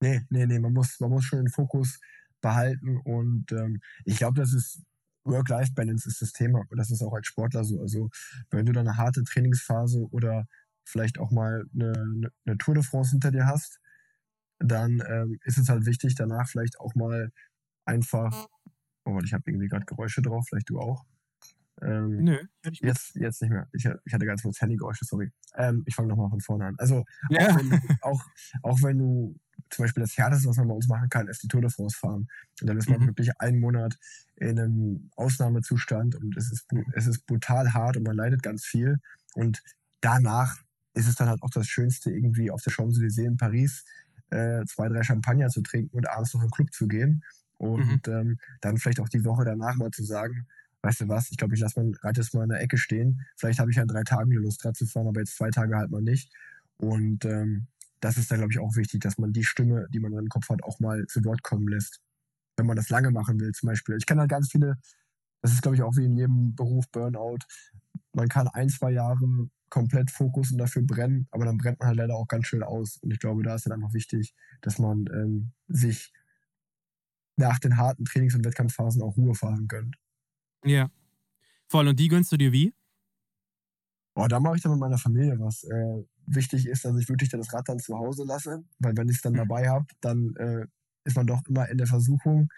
Nee, nee, nee, man muss, man muss schon den Fokus behalten. Und ähm, ich glaube, das ist Work-Life-Balance ist das Thema. Und das ist auch als Sportler so. Also, wenn du da eine harte Trainingsphase oder vielleicht auch mal eine, eine Tour de France hinter dir hast, dann ähm, ist es halt wichtig, danach vielleicht auch mal einfach, oh, ich habe irgendwie gerade Geräusche drauf, vielleicht du auch. Ähm, Nö, jetzt, jetzt nicht mehr. Ich, ich hatte ganz kurz Handygeräusche, sorry. Ähm, ich fange nochmal von vorne an. Also, ja. auch, wenn, auch, auch wenn du zum Beispiel das Härteste, was man bei uns machen kann, ist die Tour de France fahren. Und dann ist man mhm. wirklich einen Monat in einem Ausnahmezustand und es ist, es ist brutal hart und man leidet ganz viel. Und danach ist es dann halt auch das Schönste, irgendwie auf der Champs-Élysées in Paris äh, zwei, drei Champagner zu trinken und abends noch in den Club zu gehen. Und mhm. ähm, dann vielleicht auch die Woche danach mal zu sagen, weißt du was, ich glaube, ich lasse mein Rad jetzt mal in der Ecke stehen. Vielleicht habe ich an drei Tagen die Lust, Rad zu fahren, aber jetzt zwei Tage halt mal nicht. Und ähm, das ist dann, glaube ich, auch wichtig, dass man die Stimme, die man im Kopf hat, auch mal zu Wort kommen lässt. Wenn man das lange machen will, zum Beispiel. Ich kenne halt ganz viele, das ist, glaube ich, auch wie in jedem Beruf Burnout. Man kann ein, zwei Jahre komplett Fokus und dafür brennen, aber dann brennt man halt leider auch ganz schön aus. Und ich glaube, da ist dann einfach wichtig, dass man ähm, sich nach den harten Trainings- und Wettkampfphasen auch Ruhephasen gönnt. Ja. Voll. Und die gönnst du dir wie? Boah, da mache ich dann mit meiner Familie was. Äh, wichtig ist, dass ich wirklich das Rad dann zu Hause lasse, weil wenn ich es dann mhm. dabei habe, dann äh, ist man doch immer in der Versuchung,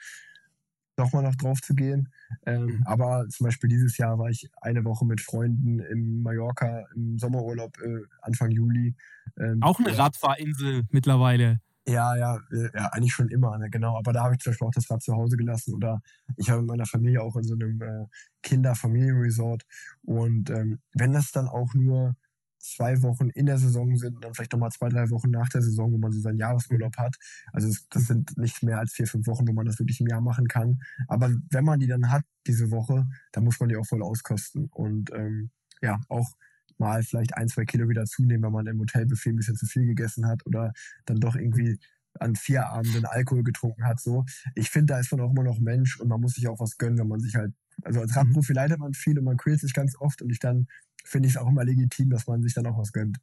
doch mal noch drauf zu gehen. Ähm, mhm. Aber zum Beispiel dieses Jahr war ich eine Woche mit Freunden in Mallorca im Sommerurlaub äh, Anfang Juli. Ähm, auch eine Radfahrinsel mittlerweile. Ja, ja, äh, ja, eigentlich schon immer, ne, genau. Aber da habe ich zum Beispiel auch das Rad zu Hause gelassen. Oder ich habe mit meiner Familie auch in so einem äh, Kinder-Familienresort. Und ähm, wenn das dann auch nur zwei Wochen in der Saison sind dann vielleicht nochmal zwei, drei Wochen nach der Saison, wo man so seinen Jahresurlaub hat. Also das sind nicht mehr als vier, fünf Wochen, wo man das wirklich im Jahr machen kann. Aber wenn man die dann hat, diese Woche, dann muss man die auch voll auskosten. Und ähm, ja, auch mal vielleicht ein, zwei Kilo wieder zunehmen, wenn man im Hotelbuffet ein bisschen zu viel gegessen hat oder dann doch irgendwie an vier Abenden Alkohol getrunken hat. So, ich finde, da ist man auch immer noch Mensch und man muss sich auch was gönnen, wenn man sich halt, also als mhm. Radprofi leidet man viel und man quält sich ganz oft und ich dann finde ich es auch immer legitim, dass man sich dann auch was gönnt.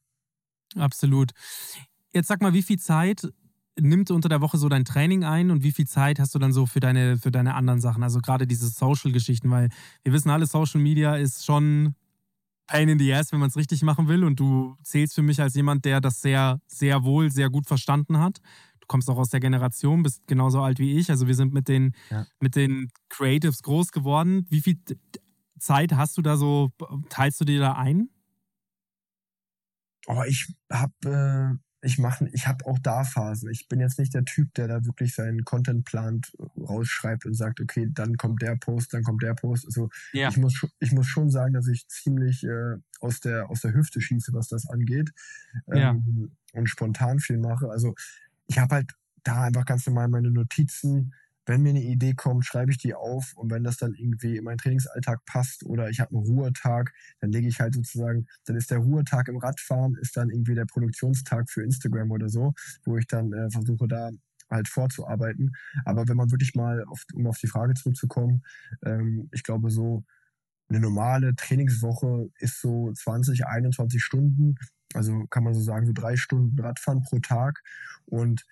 Absolut. Jetzt sag mal, wie viel Zeit nimmt unter der Woche so dein Training ein und wie viel Zeit hast du dann so für deine, für deine anderen Sachen? Also gerade diese Social-Geschichten, weil wir wissen alle, Social Media ist schon Pain in the Ass, wenn man es richtig machen will. Und du zählst für mich als jemand, der das sehr, sehr wohl, sehr gut verstanden hat. Du kommst auch aus der Generation, bist genauso alt wie ich. Also wir sind mit den, ja. mit den Creatives groß geworden. Wie viel Zeit hast du da so, teilst du dir da ein? Oh, ich habe, äh, ich mache, ich habe auch da Phasen. Ich bin jetzt nicht der Typ, der da wirklich seinen Content plant, rausschreibt und sagt, okay, dann kommt der Post, dann kommt der Post. Also ja. ich muss, ich muss schon sagen, dass ich ziemlich äh, aus der aus der Hüfte schieße, was das angeht ähm, ja. und spontan viel mache. Also ich habe halt da einfach ganz normal meine Notizen wenn mir eine Idee kommt, schreibe ich die auf und wenn das dann irgendwie in meinen Trainingsalltag passt oder ich habe einen Ruhetag, dann lege ich halt sozusagen, dann ist der Ruhetag im Radfahren, ist dann irgendwie der Produktionstag für Instagram oder so, wo ich dann äh, versuche da halt vorzuarbeiten. Aber wenn man wirklich mal, auf, um auf die Frage zurückzukommen, ähm, ich glaube so eine normale Trainingswoche ist so 20, 21 Stunden. Also kann man so sagen, so drei Stunden Radfahren pro Tag. Und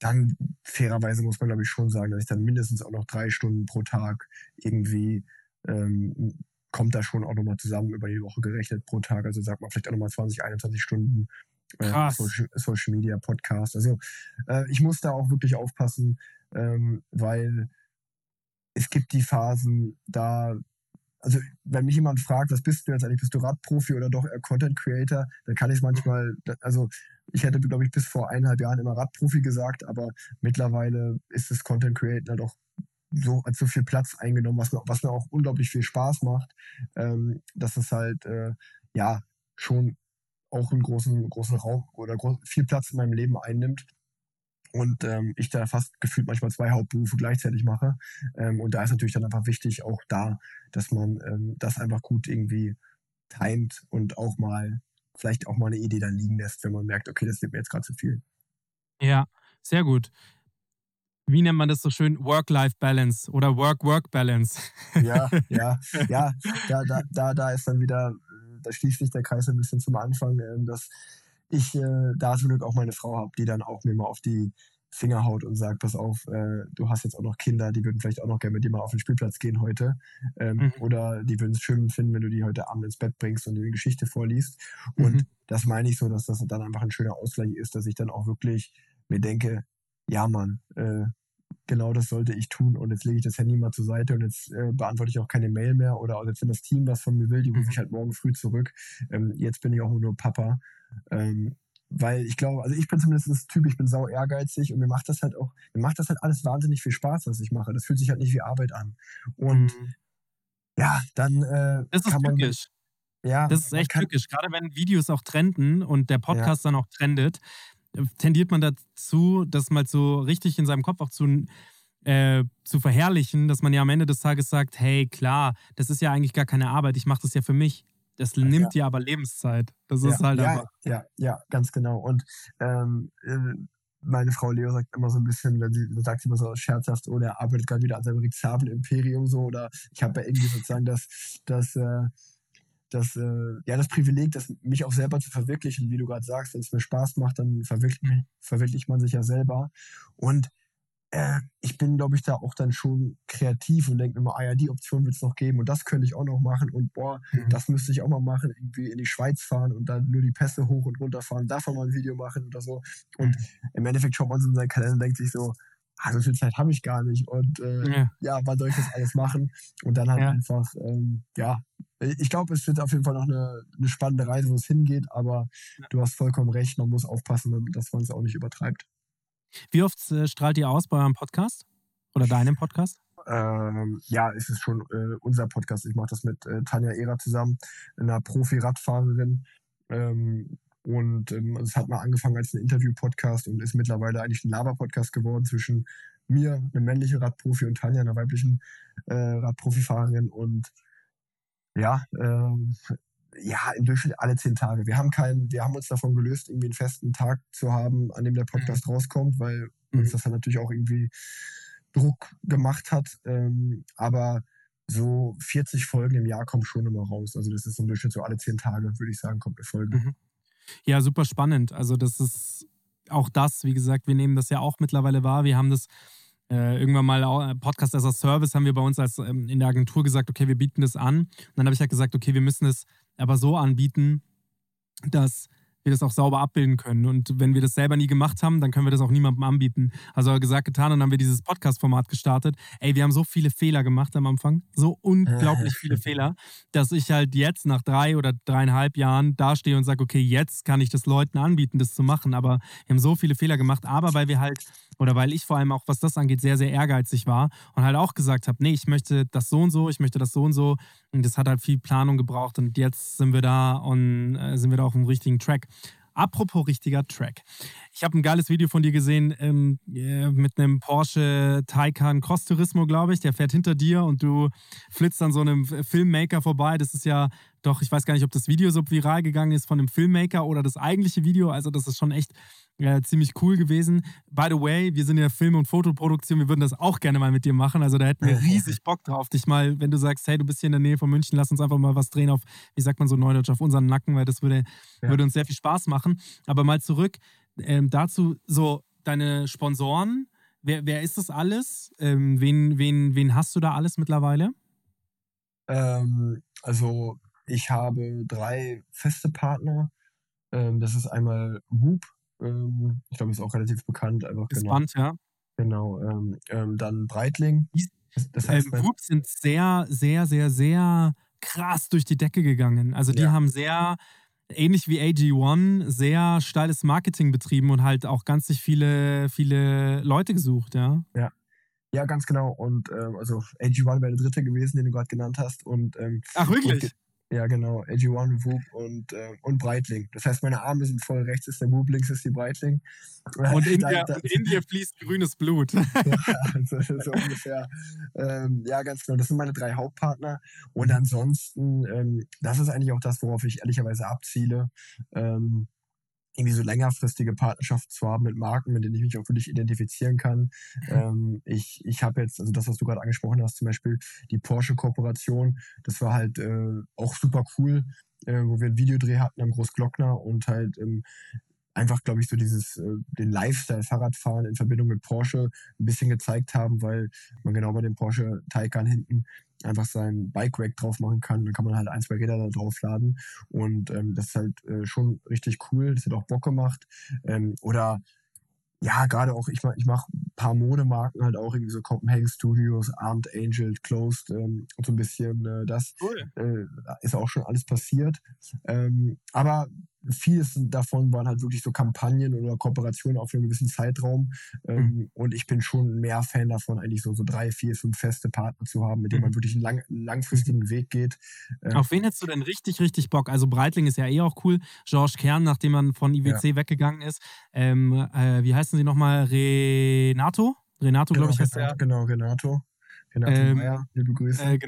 dann fairerweise muss man, glaube ich, schon sagen, dass ich dann mindestens auch noch drei Stunden pro Tag irgendwie ähm, kommt da schon auch nochmal zusammen über die Woche gerechnet pro Tag. Also sagt man vielleicht auch nochmal 20, 21 Stunden äh, Social, Social, Media, Podcast. Also äh, ich muss da auch wirklich aufpassen, ähm, weil es gibt die Phasen, da also wenn mich jemand fragt, was bist du jetzt eigentlich, bist du Radprofi oder doch Content Creator, dann kann ich es manchmal, also ich hätte, glaube ich, bis vor eineinhalb Jahren immer Radprofi gesagt, aber mittlerweile ist das Content Creator doch so, hat so viel Platz eingenommen, was mir, was mir auch unglaublich viel Spaß macht, ähm, dass es halt, äh, ja, schon auch einen großen, großen Raum oder groß, viel Platz in meinem Leben einnimmt und ähm, ich da fast gefühlt manchmal zwei Hauptberufe gleichzeitig mache. Ähm, und da ist natürlich dann einfach wichtig, auch da, dass man ähm, das einfach gut irgendwie timet und auch mal, vielleicht auch mal eine Idee dann liegen lässt, wenn man merkt, okay, das wird mir jetzt gerade zu viel. Ja, sehr gut. Wie nennt man das so schön? Work-Life-Balance oder Work-Work-Balance. Ja, ja, ja, da, da, da, da ist dann wieder, da schließt sich der Kreis ein bisschen zum Anfang, ähm, dass ich äh, da zum Glück auch meine Frau habe, die dann auch mir mal auf die Finger haut und sagt, pass auf, äh, du hast jetzt auch noch Kinder, die würden vielleicht auch noch gerne mit dir mal auf den Spielplatz gehen heute. Ähm, mhm. Oder die würden es schön finden, wenn du die heute Abend ins Bett bringst und eine Geschichte vorliest. Und mhm. das meine ich so, dass das dann einfach ein schöner Ausgleich ist, dass ich dann auch wirklich mir denke, ja Mann, äh, genau das sollte ich tun und jetzt lege ich das Handy mal zur Seite und jetzt äh, beantworte ich auch keine Mail mehr oder jetzt wenn das Team was von mir will, die rufe mhm. ich halt morgen früh zurück. Ähm, jetzt bin ich auch nur Papa ähm, weil ich glaube, also ich bin zumindest das Typ, ich bin sau ehrgeizig und mir macht das halt auch, mir macht das halt alles wahnsinnig viel Spaß, was ich mache. Das fühlt sich halt nicht wie Arbeit an. Und mhm. ja, dann äh, das ist kann man. Tückisch. Ja, das ist echt tückisch. Gerade wenn Videos auch trenden und der Podcast ja. dann auch trendet, tendiert man dazu, das mal so richtig in seinem Kopf auch zu, äh, zu verherrlichen, dass man ja am Ende des Tages sagt, hey, klar, das ist ja eigentlich gar keine Arbeit, ich mache das ja für mich. Das nimmt ja. dir aber Lebenszeit. Das ja, ist halt ja, einfach. Ja, ja, ganz genau. Und ähm, äh, meine Frau Leo sagt immer so ein bisschen, wenn sie sagt immer so scherzhaft, oh, der arbeitet gerade wieder an seinem Rezabel-Imperium so, oder ich habe ja irgendwie sozusagen das, das, äh, das, äh, ja, das Privileg, das, mich auch selber zu verwirklichen, wie du gerade sagst, wenn es mir Spaß macht, dann verwirklicht, verwirklicht man sich ja selber. Und äh, ich bin, glaube ich, da auch dann schon kreativ und denke mir mal, ah ja, die Option wird es noch geben und das könnte ich auch noch machen und boah, mhm. das müsste ich auch mal machen, irgendwie in die Schweiz fahren und dann nur die Pässe hoch und runter fahren, davon mal ein Video machen oder so. Und mhm. im Endeffekt schaut man so in seinen Kalender und denkt sich so, ah, so viel Zeit habe ich gar nicht und äh, ja. ja, wann soll ich das alles machen? Und dann halt ja. einfach, ähm, ja, ich glaube, es wird auf jeden Fall noch eine, eine spannende Reise, wo es hingeht, aber ja. du hast vollkommen recht, man muss aufpassen, dass man es auch nicht übertreibt. Wie oft äh, strahlt ihr aus bei eurem Podcast? Oder deinem Podcast? Ähm, ja, es ist schon äh, unser Podcast. Ich mache das mit äh, Tanja Ehrer zusammen, einer Profi-Radfahrerin. Ähm, und ähm, es hat mal angefangen als ein Interview-Podcast und ist mittlerweile eigentlich ein Laber-Podcast geworden zwischen mir, einem männlichen Radprofi, und Tanja, einer weiblichen äh, Radprofifahrerin. Und ja, ähm, ja, im Durchschnitt alle zehn Tage. Wir haben keinen, wir haben uns davon gelöst, irgendwie einen festen Tag zu haben, an dem der Podcast mhm. rauskommt, weil mhm. uns das dann natürlich auch irgendwie Druck gemacht hat. Ähm, aber so 40 Folgen im Jahr kommen schon immer raus. Also das ist im Durchschnitt so alle zehn Tage, würde ich sagen, kommt eine Folge. Mhm. Ja, super spannend. Also das ist auch das, wie gesagt, wir nehmen das ja auch mittlerweile wahr. Wir haben das äh, irgendwann mal Podcast as a Service haben wir bei uns als ähm, in der Agentur gesagt, okay, wir bieten das an. Und dann habe ich halt gesagt, okay, wir müssen es aber so anbieten, dass wir das auch sauber abbilden können. Und wenn wir das selber nie gemacht haben, dann können wir das auch niemandem anbieten. Also gesagt, getan, und dann haben wir dieses Podcast-Format gestartet. Ey, wir haben so viele Fehler gemacht am Anfang, so unglaublich viele Fehler, dass ich halt jetzt nach drei oder dreieinhalb Jahren dastehe und sage, okay, jetzt kann ich das Leuten anbieten, das zu machen. Aber wir haben so viele Fehler gemacht, aber weil wir halt, oder weil ich vor allem auch, was das angeht, sehr, sehr ehrgeizig war und halt auch gesagt habe, nee, ich möchte das so und so, ich möchte das so und so. Und das hat halt viel Planung gebraucht und jetzt sind wir da und äh, sind wir da auf dem richtigen Track. Apropos richtiger Track. Ich habe ein geiles Video von dir gesehen ähm, äh, mit einem Porsche Taycan Cross Turismo, glaube ich. Der fährt hinter dir und du flitzt an so einem Filmmaker vorbei. Das ist ja doch, ich weiß gar nicht, ob das Video so viral gegangen ist von einem Filmmaker oder das eigentliche Video. Also, das ist schon echt äh, ziemlich cool gewesen. By the way, wir sind ja Film- und Fotoproduktion. Wir würden das auch gerne mal mit dir machen. Also, da hätten wir riesig Bock drauf, dich mal, wenn du sagst, hey, du bist hier in der Nähe von München, lass uns einfach mal was drehen auf, wie sagt man so neudeutsch, auf unseren Nacken, weil das würde, ja. würde uns sehr viel Spaß machen. Aber mal zurück ähm, dazu, so deine Sponsoren. Wer, wer ist das alles? Ähm, wen, wen, wen hast du da alles mittlerweile? Ähm, also ich habe drei feste Partner. Ähm, das ist einmal Whoop. Ähm, ich glaube, ist auch relativ bekannt. Einfach, genau. Band, ja. genau ähm, ähm, dann Breitling. Das, Ähm, heißt, mein, Whoop sind sehr, sehr, sehr, sehr krass durch die Decke gegangen. Also die Ja. haben sehr, ähnlich wie AG1, sehr steiles Marketing betrieben und halt auch ganz sich viele, viele Leute gesucht, ja. ja, ganz genau. Und ähm, also AG1 wäre der dritte gewesen, den du gerade genannt hast. Und ähm, Ach, Und wirklich? ge- Ja, genau. AG1, Whoop und, äh, und Breitling. Das heißt, meine Arme sind voll rechts ist der Whoop, links ist die Breitling. Und in, Da- dir, da- in dir fließt grünes Blut. ja, so, so ungefähr. Ähm, ja, ganz genau. Das sind meine drei Hauptpartner. Und ansonsten, ähm, das ist eigentlich auch das, worauf ich ehrlicherweise abziele. Ähm, irgendwie so längerfristige Partnerschaften zu haben mit Marken, mit denen ich mich auch wirklich identifizieren kann. Ähm, ich ich habe jetzt, also das, was du gerade angesprochen hast, zum Beispiel die Porsche-Kooperation, das war halt äh, auch super cool, äh, wo wir einen Videodreh hatten am Großglockner und halt ähm, einfach, glaube ich, so dieses, äh, den Lifestyle Fahrradfahren in Verbindung mit Porsche ein bisschen gezeigt haben, weil man genau bei dem Porsche Taycan hinten einfach sein Bike Rack drauf machen kann. Dann kann man halt ein, zwei Räder da drauf laden und ähm, das ist halt äh, schon richtig cool. Das hat auch Bock gemacht. Ähm, oder ja, gerade auch, ich mach, ich mach ein paar Modemarken halt auch, irgendwie so Copenhagen Studios, Armed Angel, Closed ähm, und so ein bisschen äh, das Cool. äh, ist auch schon alles passiert. Ähm, aber vieles davon waren halt wirklich so Kampagnen oder Kooperationen auf einem gewissen Zeitraum. Ähm, Und ich bin schon mehr Fan davon, eigentlich so, so drei, vier, fünf feste Partner zu haben, mit denen man wirklich einen lang, langfristigen Weg geht. Ähm, Auf wen hättest du denn richtig, richtig Bock? Also Breitling ist ja eh auch cool. Georges Kern, nachdem man von IWC weggegangen ist. Ähm, äh, wie heißen sie nochmal? Renato? Renato, glaube ich, heißt Renato, er. Genau, Renato. Renato Ähm, Meyer, liebe Grüße. Äh,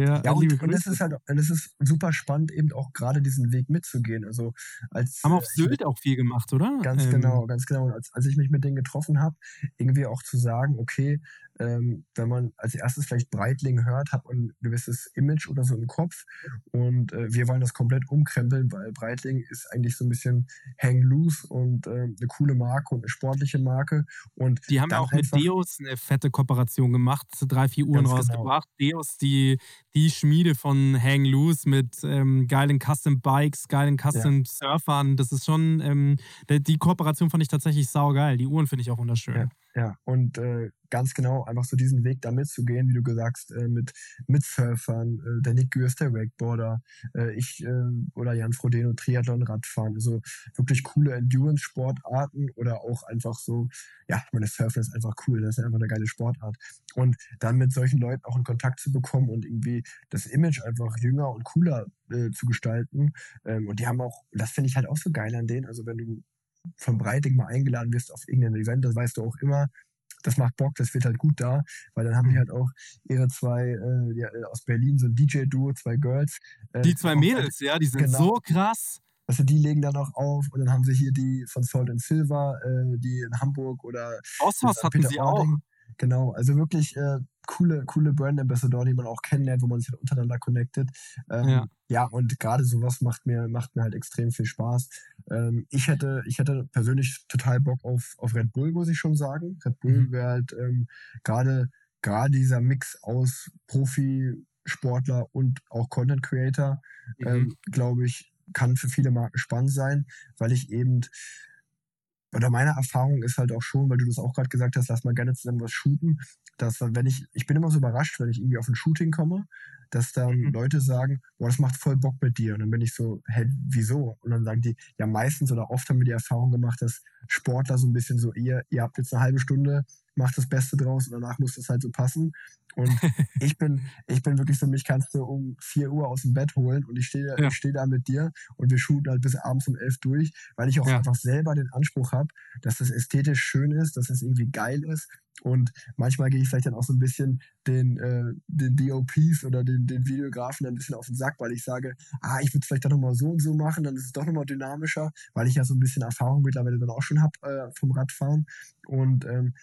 ja, ja, und, und es Grüße. ist halt, es ist super spannend, eben auch gerade diesen Weg mitzugehen. Also als Haben auf Sylt auch viel gemacht, oder? Ganz Ähm, genau, ganz genau. Und als, als ich mich mit denen getroffen habe, irgendwie auch zu sagen, okay, ähm, wenn man als erstes vielleicht Breitling hört, hat man ein gewisses Image oder so im Kopf. Und äh, wir wollen das komplett umkrempeln, weil Breitling ist eigentlich so ein bisschen hang loose und äh, eine coole Marke und eine sportliche Marke. Und Die haben ja auch mit Deus eine fette Kooperation gemacht, drei, vier Uhren genau. rausgebracht. Deus, die, die Schmiede von Hang Loose mit ähm, geilen Custom Bikes, geilen Custom Surfern. Das ist schon, ähm, die, die Kooperation fand ich tatsächlich saugeil. Die Uhren finde ich auch wunderschön. Ja. Ja, und äh, ganz genau einfach so diesen Weg da mitzugehen, wie du gesagt äh, mit, mit Surfern, äh, der Nick Gürs, der Wakeboarder, äh, ich äh, oder Jan Frodeno Triathlon Radfahren, also wirklich coole Endurance-Sportarten oder auch einfach so, ja, ich meine, Surfen ist einfach cool, das ist einfach eine geile Sportart. Und dann mit solchen Leuten auch in Kontakt zu bekommen und irgendwie das Image einfach jünger und cooler äh, zu gestalten. Ähm, und die haben auch, das finde ich halt auch so geil an denen, also wenn du von Breiting mal eingeladen wirst auf irgendein Event, das weißt du auch immer, das macht Bock, das wird halt gut da, weil dann haben Mhm. die halt auch ihre zwei äh, ja, äh, aus Berlin, so ein DJ-Duo, zwei Girls. Äh, Die zwei auch- Mädels, ja, die sind Genau. so krass. Also die legen dann auch auf und dann haben sie hier die von Salt and Silver, äh, die in Hamburg oder in hatten Peter sie auch. Ording. Genau, also wirklich äh, coole, coole Brand Ambassador, die man auch kennenlernt, wo man sich halt untereinander connectet. Ähm, Ja. ja. und gerade sowas macht mir, macht mir halt extrem viel Spaß. Ähm, ich hätte, ich hätte persönlich total Bock auf, auf Red Bull, muss ich schon sagen. Red Bull Mhm. wäre halt ähm, gerade, gerade dieser Mix aus Profi, Sportler und auch Content Creator, Mhm. ähm, glaube ich, kann für viele Marken spannend sein, weil ich eben oder meine Erfahrung ist halt auch schon, weil du das auch gerade gesagt hast, lass mal gerne zusammen was shooten, dass dann, wenn ich, ich bin immer so überrascht, wenn ich irgendwie auf ein Shooting komme, dass dann Mhm. Leute sagen, boah, das macht voll Bock mit dir. Und dann bin ich so, hä, wieso? Und dann sagen die, ja, meistens oder oft haben wir die Erfahrung gemacht, dass Sportler so ein bisschen so, ihr, ihr habt jetzt eine halbe Stunde, macht das Beste draus und danach muss das halt so passen. Und ich bin, ich bin wirklich so, mich kannst du um 4 Uhr aus dem Bett holen und ich stehe Ja. ich stehe da mit dir und wir shooten halt bis abends um 11 durch, weil ich auch Ja. einfach selber den Anspruch habe, dass das ästhetisch schön ist, dass es irgendwie geil ist. Und manchmal gehe ich vielleicht dann auch so ein bisschen den, äh, den DOPs oder den, den Videografen ein bisschen auf den Sack, weil ich sage, ah, ich würde es vielleicht doch nochmal so und so machen, dann ist es doch nochmal dynamischer, weil ich ja so ein bisschen Erfahrung mittlerweile dann auch schon habe äh, vom Radfahren. Und, ähm,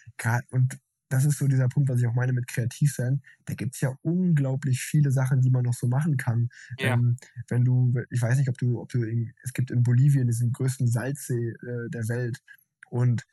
und das ist so dieser Punkt, was ich auch meine mit kreativ sein. Da gibt's ja unglaublich viele Sachen, die man noch so machen kann. Ja. Ähm, wenn du, ich weiß nicht, ob du, ob du in, es gibt in Bolivien diesen größten Salzsee äh, der Welt. Und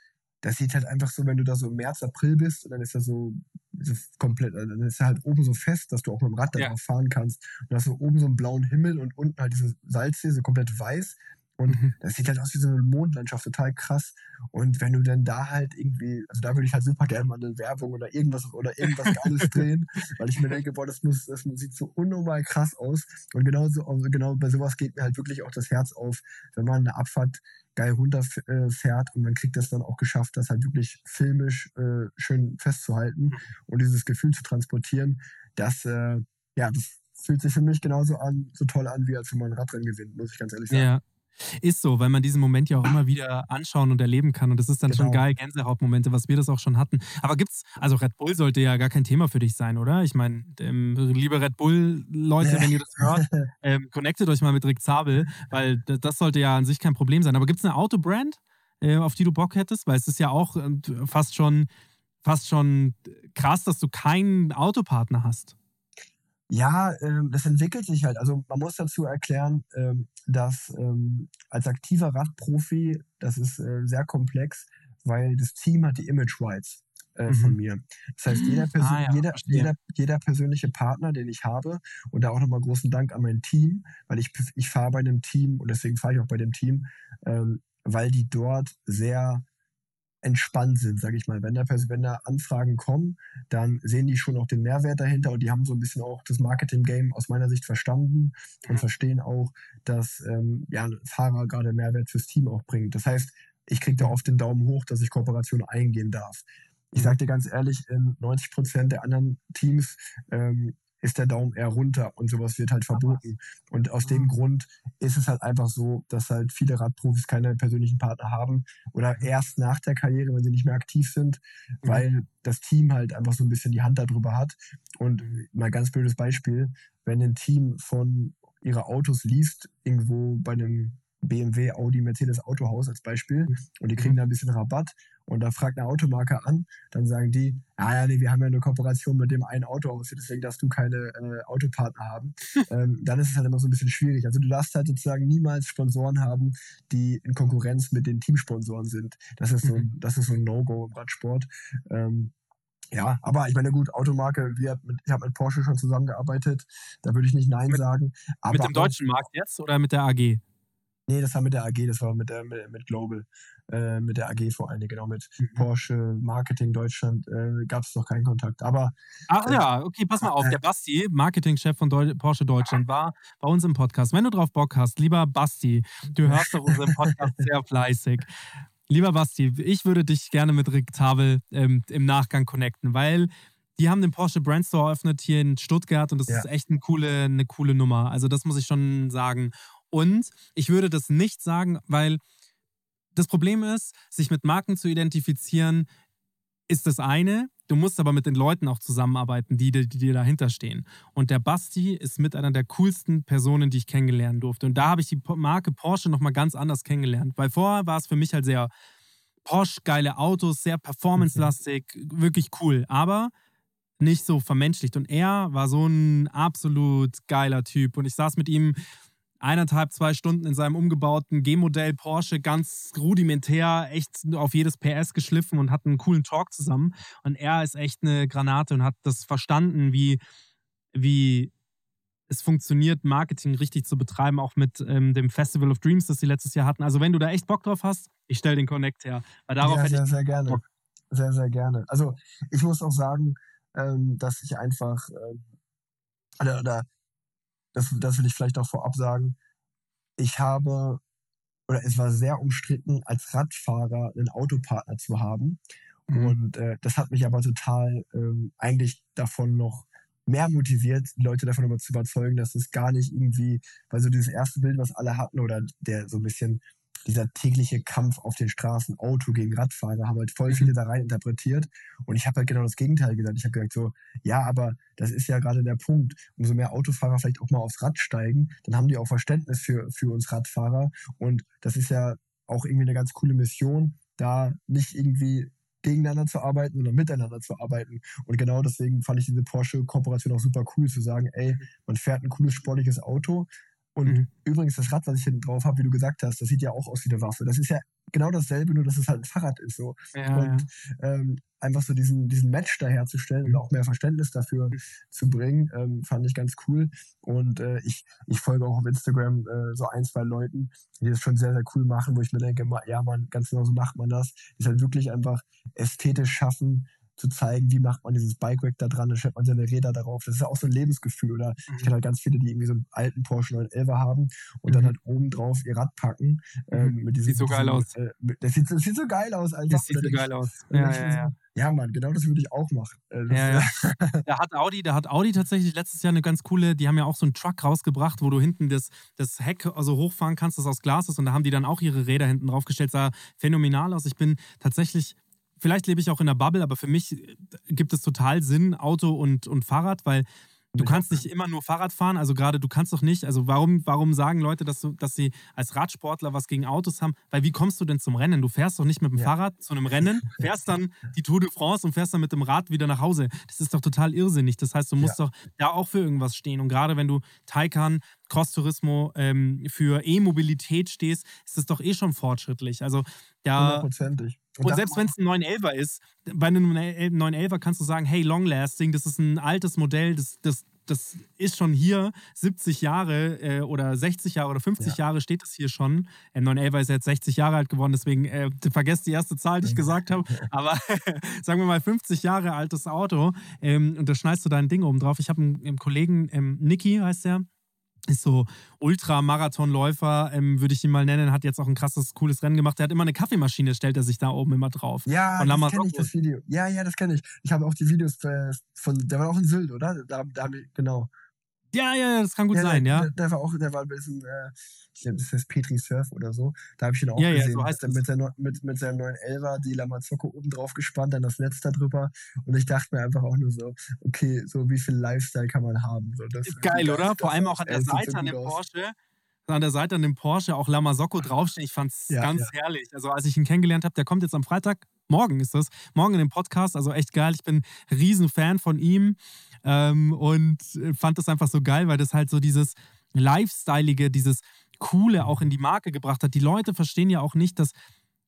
das sieht halt einfach so, wenn du da so im März, April bist und dann ist da so so komplett, also dann ist er halt oben so fest, dass du auch mit dem Rad da Ja. drauf fahren kannst. Und da hast du oben so einen blauen Himmel und unten halt diese Salzsee, so komplett weiß. Und Mhm. das sieht halt aus wie so eine Mondlandschaft, total krass. Und wenn du dann da halt irgendwie, also da würde ich halt super gerne mal eine Werbung oder irgendwas oder irgendwas Geiles drehen, weil ich mir denke, boah, das muss, das sieht so unnormal krass aus. Und genau so, also genau bei sowas geht mir halt wirklich auch das Herz auf, wenn man eine Abfahrt geil runterfährt und man kriegt das dann auch geschafft, das halt wirklich filmisch äh, schön festzuhalten und dieses Gefühl zu transportieren, das, äh, ja, das fühlt sich für mich genauso an, so toll an, wie als wenn man ein Radrennen gewinnt, muss ich ganz ehrlich sagen. Ja. Ist so, weil man diesen Moment ja auch immer wieder anschauen und erleben kann. Und das ist dann schon Genau. geil, Gänsehautmomente, was wir das auch schon hatten. Aber gibt's, also Red Bull sollte ja gar kein Thema für dich sein, oder? Ich meine, ähm, liebe Red Bull-Leute, wenn ihr das hört, ähm, connectet euch mal mit Rick Zabel, weil das sollte ja an sich kein Problem sein. Aber gibt es eine Autobrand, äh, auf die du Bock hättest? Weil es ist ja auch ähm, fast schon, fast schon krass, dass du keinen Autopartner hast. Ja, ähm, das entwickelt sich halt. Also man muss dazu erklären, ähm, dass ähm, als aktiver Radprofi, das ist äh, sehr komplex, weil das Team hat die Image Rights äh, von Mhm. mir. Das heißt, jeder, Perso Ah ja, jeder, jeder, jeder persönliche Partner, den ich habe, und da auch nochmal großen Dank an mein Team, weil ich, ich fahre bei dem Team und deswegen fahre ich auch bei dem Team, ähm, weil die dort sehr entspannt sind, sage ich mal. Wenn da, wenn da Anfragen kommen, dann sehen die schon auch den Mehrwert dahinter und die haben so ein bisschen auch das Marketing-Game aus meiner Sicht verstanden und Mhm. verstehen auch, dass ähm, ja, ein Fahrer gerade Mehrwert fürs Team auch bringt. Das heißt, ich kriege da oft den Daumen hoch, dass ich Kooperationen eingehen darf. Ich Mhm. sage dir ganz ehrlich, in 90 Prozent der anderen Teams ähm, ist der Daumen eher runter und sowas wird halt verboten. Und aus dem Ah. Grund ist es halt einfach so, dass halt viele Radprofis keine persönlichen Partner haben oder erst nach der Karriere, wenn sie nicht mehr aktiv sind, Mhm. weil das Team halt einfach so ein bisschen die Hand darüber hat. Und mal ganz blödes Beispiel, wenn ein Team von ihre Autos liest, irgendwo bei einem BMW, Audi, Mercedes Autohaus als Beispiel, und die kriegen Mhm. da ein bisschen Rabatt und da fragt eine Automarke an, dann sagen die, ah ja, nee, wir haben ja eine Kooperation mit dem einen Autohaus, deswegen darfst du keine äh, Autopartner haben. ähm, dann ist es halt immer so ein bisschen schwierig. Also du darfst halt sozusagen niemals Sponsoren haben, die in Konkurrenz mit den Teamsponsoren sind. Das ist so, Mhm. das ist so ein No-Go im Radsport. Ähm, ja, aber ich meine, gut, Automarke, wir, ich habe mit Porsche schon zusammengearbeitet, da würde ich nicht Nein Mit- sagen. Aber mit dem deutschen Markt jetzt oder mit der AG? Nee, das war mit der AG, das war mit, der, mit, mit Global, äh, mit der AG vor allen Dingen, genau, mit Mhm. Porsche, Marketing Deutschland äh, gab es noch keinen Kontakt. Aber Ach Äh, ja, okay, pass mal auf. äh, Der Basti, Marketingchef von Deu Porsche Deutschland, war bei uns im Podcast. Wenn du drauf Bock hast, lieber Basti, du hörst doch unseren Podcast sehr fleißig. Lieber Basti, ich würde dich gerne mit Rick Tabel ähm, im Nachgang connecten, weil die haben den Porsche Brand Store eröffnet hier in Stuttgart und das Ja. ist echt eine coole, eine coole Nummer. Also das muss ich schon sagen. Und ich würde das nicht sagen, weil das Problem ist, sich mit Marken zu identifizieren, ist das eine. Du musst aber mit den Leuten auch zusammenarbeiten, die, die, dir dahinter stehen. Und der Basti ist mit einer der coolsten Personen, die ich kennenlernen durfte. Und da habe ich die Marke Porsche nochmal ganz anders kennengelernt. Weil vorher war es für mich halt sehr Porsche, geile Autos, sehr performance-lastig, wirklich cool. Aber nicht so vermenschlicht. Und er war so ein absolut geiler Typ. Und ich saß mit ihm eineinhalb, zwei Stunden in seinem umgebauten G-Modell Porsche, ganz rudimentär, echt auf jedes PS geschliffen und hatten einen coolen Talk zusammen. Und er ist echt eine Granate und hat das verstanden, wie, wie es funktioniert, Marketing richtig zu betreiben, auch mit ähm, dem Festival of Dreams, das sie letztes Jahr hatten. Also wenn du da echt Bock drauf hast, ich stell den Connect her. Weil darauf ja, hätte sehr, ich sehr gerne. Bock. Sehr, sehr gerne. Also ich muss auch sagen, ähm, dass ich einfach, ähm, oder, oder das, das will ich vielleicht auch vorab sagen, ich habe, oder es war sehr umstritten, als Radfahrer einen Autopartner zu haben. Mhm. Und äh, das hat mich aber total ähm, eigentlich davon noch mehr motiviert, Leute davon über zu überzeugen, dass es gar nicht irgendwie, weil so dieses erste Bild, was alle hatten, oder der so ein bisschen dieser tägliche Kampf auf den Straßen, Auto gegen Radfahrer, haben halt voll Mhm. viele da rein interpretiert. Und ich habe halt genau das Gegenteil gesagt. Ich habe gesagt so, ja, aber das ist ja gerade der Punkt. Umso mehr Autofahrer vielleicht auch mal aufs Rad steigen, dann haben die auch Verständnis für, für uns Radfahrer. Und das ist ja auch irgendwie eine ganz coole Mission, da nicht irgendwie gegeneinander zu arbeiten, sondern miteinander zu arbeiten. Und genau deswegen fand ich diese Porsche-Kooperation auch super cool, zu sagen, ey, man fährt ein cooles, sportliches Auto, Und mhm. übrigens, das Rad, was ich hinten drauf habe, wie du gesagt hast, das sieht ja auch aus wie eine Waffe. Das ist ja genau dasselbe, nur dass es halt ein Fahrrad ist. So. Ja, und ja. Ähm, einfach so diesen, diesen Match da herzustellen und auch mehr Verständnis dafür mhm. zu bringen, ähm, fand ich ganz cool. Und äh, ich, ich folge auch auf Instagram äh, so ein, zwei Leuten, die das schon sehr, sehr cool machen, wo ich mir denke, ja man, ganz genau so macht man das. Es halt wirklich einfach ästhetisch schaffen, zu zeigen, wie macht man dieses Bike-Rack da dran, dann stellt man seine Räder darauf. Das ist ja auch so ein Lebensgefühl. Oder mhm. ich kenne halt ganz viele, die irgendwie so einen alten Porsche 911 haben und mhm. dann halt oben drauf ihr Rad packen. Mhm. Ähm, mit diesem, sieht so geil aus. Äh, das, sieht, das sieht so geil aus. Alter. Das sieht so geil aus. Ja, ja, ja. Ja, Mann, genau das würde ich auch machen. Äh, ja, ja. da hat Audi, da hat Audi tatsächlich letztes Jahr eine ganz coole, die haben ja auch so einen Truck rausgebracht, wo du hinten das, das Heck also hochfahren kannst, das aus Glas ist und da haben die dann auch ihre Räder hinten draufgestellt, sah phänomenal aus. Ich bin tatsächlich vielleicht lebe ich auch in der Bubble, aber für mich äh, gibt es total Sinn, Auto und, und Fahrrad, weil du kannst nicht immer nur Fahrrad fahren. Also gerade du kannst doch nicht. Also warum, warum sagen Leute, dass, du, dass sie als Radsportler was gegen Autos haben? Weil wie kommst du denn zum Rennen? Du fährst doch nicht mit dem ja. Fahrrad zu einem Rennen, fährst dann die Tour de France und fährst dann mit dem Rad wieder nach Hause. Das ist doch total irrsinnig. Das heißt, du musst ja. doch da auch für irgendwas stehen. Und gerade wenn du Taycan Cross-Turismo ähm, für E-Mobilität stehst, ist das doch eh schon fortschrittlich. Also ja. Hundertprozentig. Und, und selbst wenn es ein 911er ist, bei einem 911er kannst du sagen, hey, long lasting, das ist ein altes Modell, das, das, das ist schon hier 70 Jahre äh, oder 60 Jahre oder 50 ja. Jahre steht es hier schon. Äh, 911 ist jetzt 60 Jahre alt geworden, deswegen äh, vergesst die erste Zahl, die ich gesagt habe. Aber sagen wir mal 50 Jahre altes Auto ähm, und da schneidest du dein Ding oben drauf. Ich habe einen, einen, Kollegen, ähm, Niki heißt der, ist so Ultramarathonläufer, ähm, würde ich ihn mal nennen, hat jetzt auch ein krasses, cooles Rennen gemacht. Der hat immer eine Kaffeemaschine, stellt er sich da oben immer drauf. Ja, von das kenne ich, das Video. Ja, ja, das kenne ich. Ich habe auch die Videos äh, von, der war auch in Sylt, oder? Da, da, genau. Ja, ja, das kann gut ja, sein, der, ja. Der, der, war auch, der war ein bisschen, äh, ich glaube, das heißt Petri Surf oder so. Da habe ich ihn auch ja, gesehen. Ja, so heißt mit, der, mit, mit seinem neuen Elver, die Lamazocco oben drauf gespannt, dann das Netz da drüber. Und ich dachte mir einfach auch nur so, okay, so wie viel Lifestyle kann man haben? So, das, Geil, oder? Vor allem auch an der Seite an dem Porsche an der Seite an dem Porsche auch Lamasocco draufstehen. Ich fand es ja, ganz ja. herrlich. Also als ich ihn kennengelernt habe, der kommt jetzt am Freitag, morgen ist das, morgen in dem Podcast. Also echt geil. Ich bin riesen Fan von ihm. Ähm, und fand das einfach so geil, weil das halt so dieses Lifestyleige, dieses Coole auch in die Marke gebracht hat. Die Leute verstehen ja auch nicht, dass,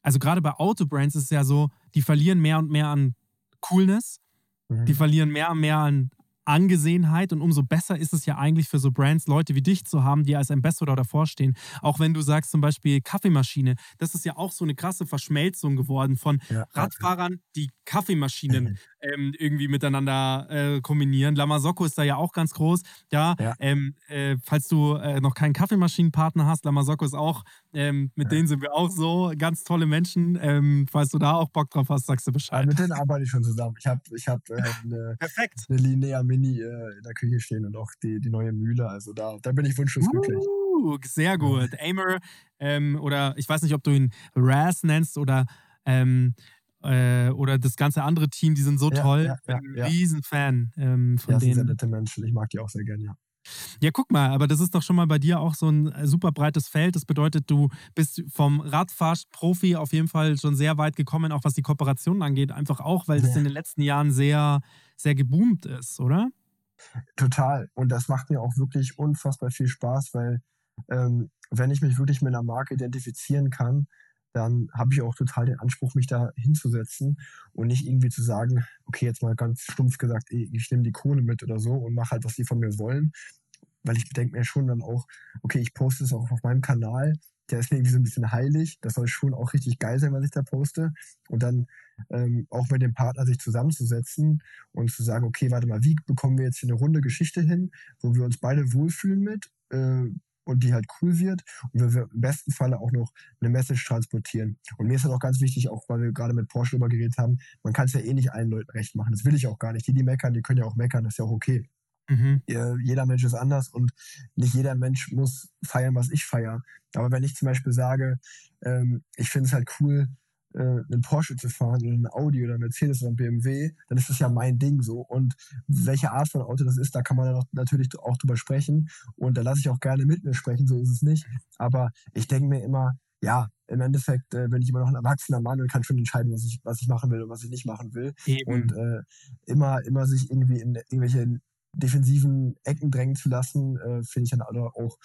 also gerade bei Autobrands ist es ja so, die verlieren mehr und mehr an Coolness, mhm. die verlieren mehr und mehr an Angesehenheit und umso besser ist es ja eigentlich für so Brands, Leute wie dich zu haben, die als Ambassador davor stehen. Auch wenn du sagst zum Beispiel Kaffeemaschine, das ist ja auch so eine krasse Verschmelzung geworden von ja. Radfahrern, die Kaffeemaschinen ähm, irgendwie miteinander äh, kombinieren. Lamasocco ist da ja auch ganz groß. Ja, ja. Ähm, äh, falls du äh, noch keinen Kaffeemaschinenpartner hast, Lamasocco ist auch, ähm, mit ja. denen sind wir auch so ganz tolle Menschen. Ähm, falls du da auch Bock drauf hast, sagst du Bescheid. mit denen arbeite ich schon zusammen. Ich habe ich hab, äh, eine, eine Linea Mini äh, in der Küche stehen und auch die, die neue Mühle. Also da, da bin ich wunschlos uh, glücklich. Sehr gut. Aimer ähm, oder ich weiß nicht, ob du ihn Raz nennst oder ähm, äh, oder das ganze andere Team, die sind so ja, toll. Ja, ja, ja. Riesenfan ähm, von ja, denen. Sind sehr nette Menschen. Ich mag die auch sehr gerne, ja. Ja, guck mal, aber das ist doch schon mal bei dir auch so ein äh, super breites Feld. Das bedeutet, du bist vom Radfahrprofi auf jeden Fall schon sehr weit gekommen, auch was die Kooperationen angeht. Einfach auch, weil das in den letzten Jahren sehr, sehr geboomt ist, oder? Total. Und das macht mir auch wirklich unfassbar viel Spaß, weil ähm, wenn ich mich wirklich mit einer Marke identifizieren kann, dann habe ich auch total den Anspruch, mich da hinzusetzen und nicht irgendwie zu sagen, okay, jetzt mal ganz stumpf gesagt, ich nehme die Kohle mit oder so und mache halt, was die von mir wollen. Weil ich denke mir schon dann auch, okay, ich poste es auch auf meinem Kanal, der ist irgendwie so ein bisschen heilig. Das soll schon auch richtig geil sein, was ich da poste. Und dann ähm, auch mit dem Partner sich zusammenzusetzen und zu sagen, okay, warte mal, wie bekommen wir jetzt hier eine runde Geschichte hin, wo wir uns beide wohlfühlen mit, äh, und die halt cool wird und wir im besten Falle auch noch eine Message transportieren. Und mir ist das auch ganz wichtig, auch weil wir gerade mit Porsche drüber geredet haben, man kann es ja eh nicht allen Leuten recht machen. Das will ich auch gar nicht. Die, die meckern, die können ja auch meckern, das ist ja auch okay. Mhm. Jeder Mensch ist anders und nicht jeder Mensch muss feiern, was ich feiere. Aber wenn ich zum Beispiel sage, ähm, ich finde es halt cool, äh, einen Porsche zu fahren oder ein Audi oder ein Mercedes oder ein BMW, dann ist das ja mein Ding so. Und welche Art von Auto das ist, da kann man dann natürlich auch drüber sprechen. Und da lasse ich auch gerne mit mir sprechen, so ist es nicht. Aber ich denke mir immer, ja, im Endeffekt äh, bin ich immer noch ein erwachsener Mann und kann schon entscheiden, was ich, was ich machen will und was ich nicht machen will. Eben. Und äh, immer, immer sich irgendwie in irgendwelche defensiven Ecken drängen zu lassen, äh, finde ich dann auch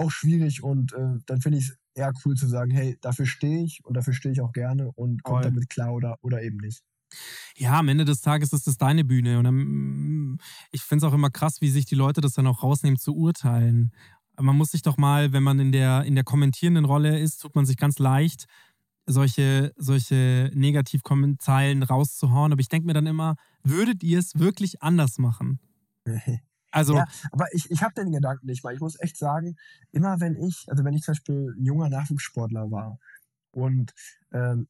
auch schwierig und äh, dann finde ich es eher cool zu sagen, hey, dafür stehe ich und dafür stehe ich auch gerne und kommt damit klar oder, oder eben nicht. Ja, am Ende des Tages ist das deine Bühne. Und dann, ich finde es auch immer krass, wie sich die Leute das dann auch rausnehmen zu urteilen. Man muss sich doch mal, wenn man in der, in der kommentierenden Rolle ist, tut man sich ganz leicht, solche, solche Negativzeilen rauszuhauen. Aber ich denke mir dann immer, würdet ihr es wirklich anders machen? Also, Ja, aber ich, ich habe den Gedanken nicht mal. Ich muss echt sagen, immer wenn ich, also wenn ich zum Beispiel ein junger Nachwuchssportler war und ähm,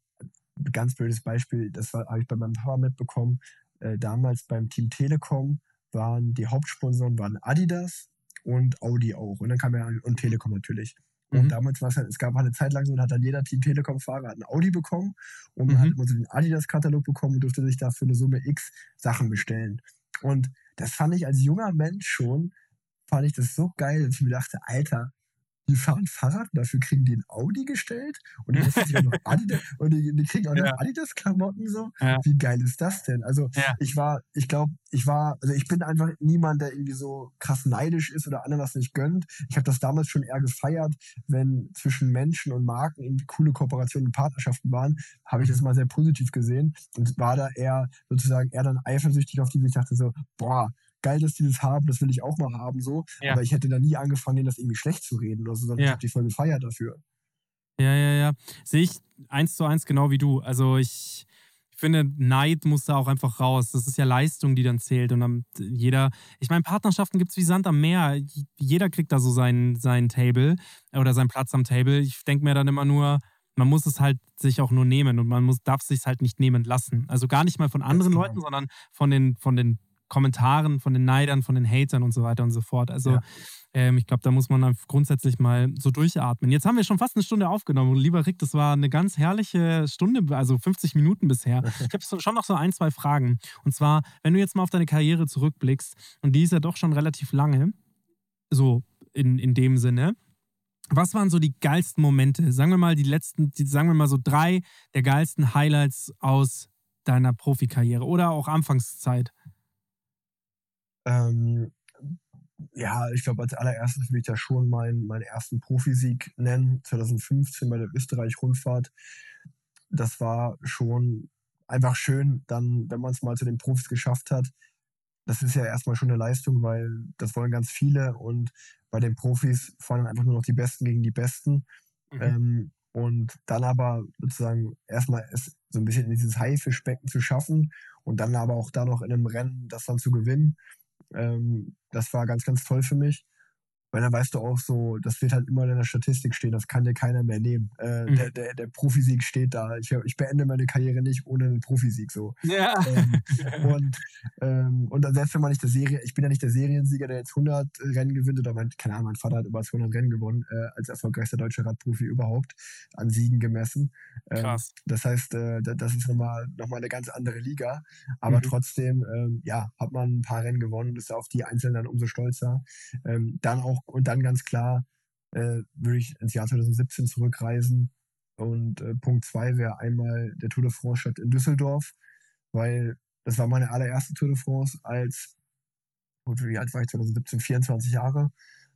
ganz blödes Beispiel, das habe ich bei meinem Papa mitbekommen, äh, damals beim Team Telekom waren die Hauptsponsoren waren Adidas und Audi auch. Und dann kam ja und Telekom natürlich. Und Mhm. damals war es halt, es gab eine Zeit lang so, da hat dann jeder Team Telekom-Fahrer hat ein Audi bekommen und man Mhm. hat immer so den Adidas-Katalog bekommen und durfte sich da für eine Summe X Sachen bestellen. Und das fand ich als junger Mensch schon, fand ich das so geil, dass ich mir dachte, Alter, die fahren Fahrrad, dafür kriegen die ein Audi gestellt und die, Adidas, und die, die kriegen auch noch Ja. Adidas-Klamotten so. Ja. Wie geil ist das denn? Also Ja. ich war, ich glaube, ich war, also ich bin einfach niemand, der irgendwie so krass neidisch ist oder anderen was nicht gönnt. Ich habe das damals schon eher gefeiert, wenn zwischen Menschen und Marken irgendwie coole Kooperationen und Partnerschaften waren, habe ich das mal sehr positiv gesehen und war da eher sozusagen eher dann eifersüchtig auf die, ich dachte so, boah, geil, dass die das haben, das will ich auch mal haben, so. Ja. Aber ich hätte da nie angefangen, denen das irgendwie schlecht zu reden oder so, sondern Ja. ich habe die voll gefeiert dafür. Ja, ja, ja. Sehe ich eins zu eins genau wie du. Also ich, finde, Neid muss da auch einfach raus. Das ist ja Leistung, die dann zählt. Und dann jeder, ich meine, Partnerschaften gibt es wie Sand am Meer. Jeder kriegt da so sein, sein Table oder seinen Platz am Table. Ich denke mir dann immer nur, man muss es halt sich auch nur nehmen und man muss, darf es sich halt nicht nehmen lassen. Also gar nicht mal von anderen genau. Leuten, sondern von den, von den Kommentaren, von den Neidern, von den Hatern und so weiter und so fort. Also Ja. ähm, ich glaube, da muss man dann grundsätzlich mal so durchatmen. Jetzt haben wir schon fast eine Stunde aufgenommen. Und lieber Rick, das war eine ganz herrliche Stunde, also 50 Minuten bisher. Ich habe schon noch so ein, zwei Fragen. Und zwar, wenn du jetzt mal auf deine Karriere zurückblickst, und die ist ja doch schon relativ lange, so in, in dem Sinne. Was waren so die geilsten Momente? Sagen wir mal die letzten, die, sagen wir mal so drei der geilsten Highlights aus deiner Profikarriere oder auch Anfangszeit. Ähm, ja, ich glaube, als allererstes würde ich da schon meinen, meinen ersten Profisieg nennen, 2015 bei der Österreich-Rundfahrt. Das war schon einfach schön, dann, wenn man es mal zu den Profis geschafft hat. Das ist ja erstmal schon eine Leistung, weil das wollen ganz viele und bei den Profis fahren dann einfach nur noch die Besten gegen die Besten. Mhm. Ähm, und dann aber sozusagen erstmal es so ein bisschen in dieses Haifischbecken zu schaffen und dann aber auch da noch in einem Rennen das dann zu gewinnen. Ähm, das war ganz, ganz toll für mich. Weil dann weißt du auch so, das wird halt immer in der Statistik stehen, das kann dir keiner mehr nehmen. Äh, Mhm. der, der, der Profisieg steht da. Ich, ich beende meine Karriere nicht ohne einen Profisieg so. Ja. Ähm, und, ähm, und dann selbst wenn man nicht der Serie, ich bin ja nicht der Seriensieger, der jetzt 100 Rennen gewinnt oder mein, keine Ahnung, mein Vater hat über 200 Rennen gewonnen, äh, als erfolgreichster deutscher Radprofi überhaupt an Siegen gemessen. Ähm, Krass. das heißt, äh, da- das ist nochmal noch mal eine ganz andere Liga. Aber Mhm. trotzdem, ähm, ja, hat man ein paar Rennen gewonnen und ist auf die Einzelnen dann umso stolzer. Ähm, dann auch, und dann ganz klar, äh, würde ich ins Jahr 2017 zurückreisen. Und äh, Punkt zwei wäre einmal der Tour de France statt in Düsseldorf, weil das war meine allererste Tour de France als, gut, wie alt war ich 2017? 24 Jahre.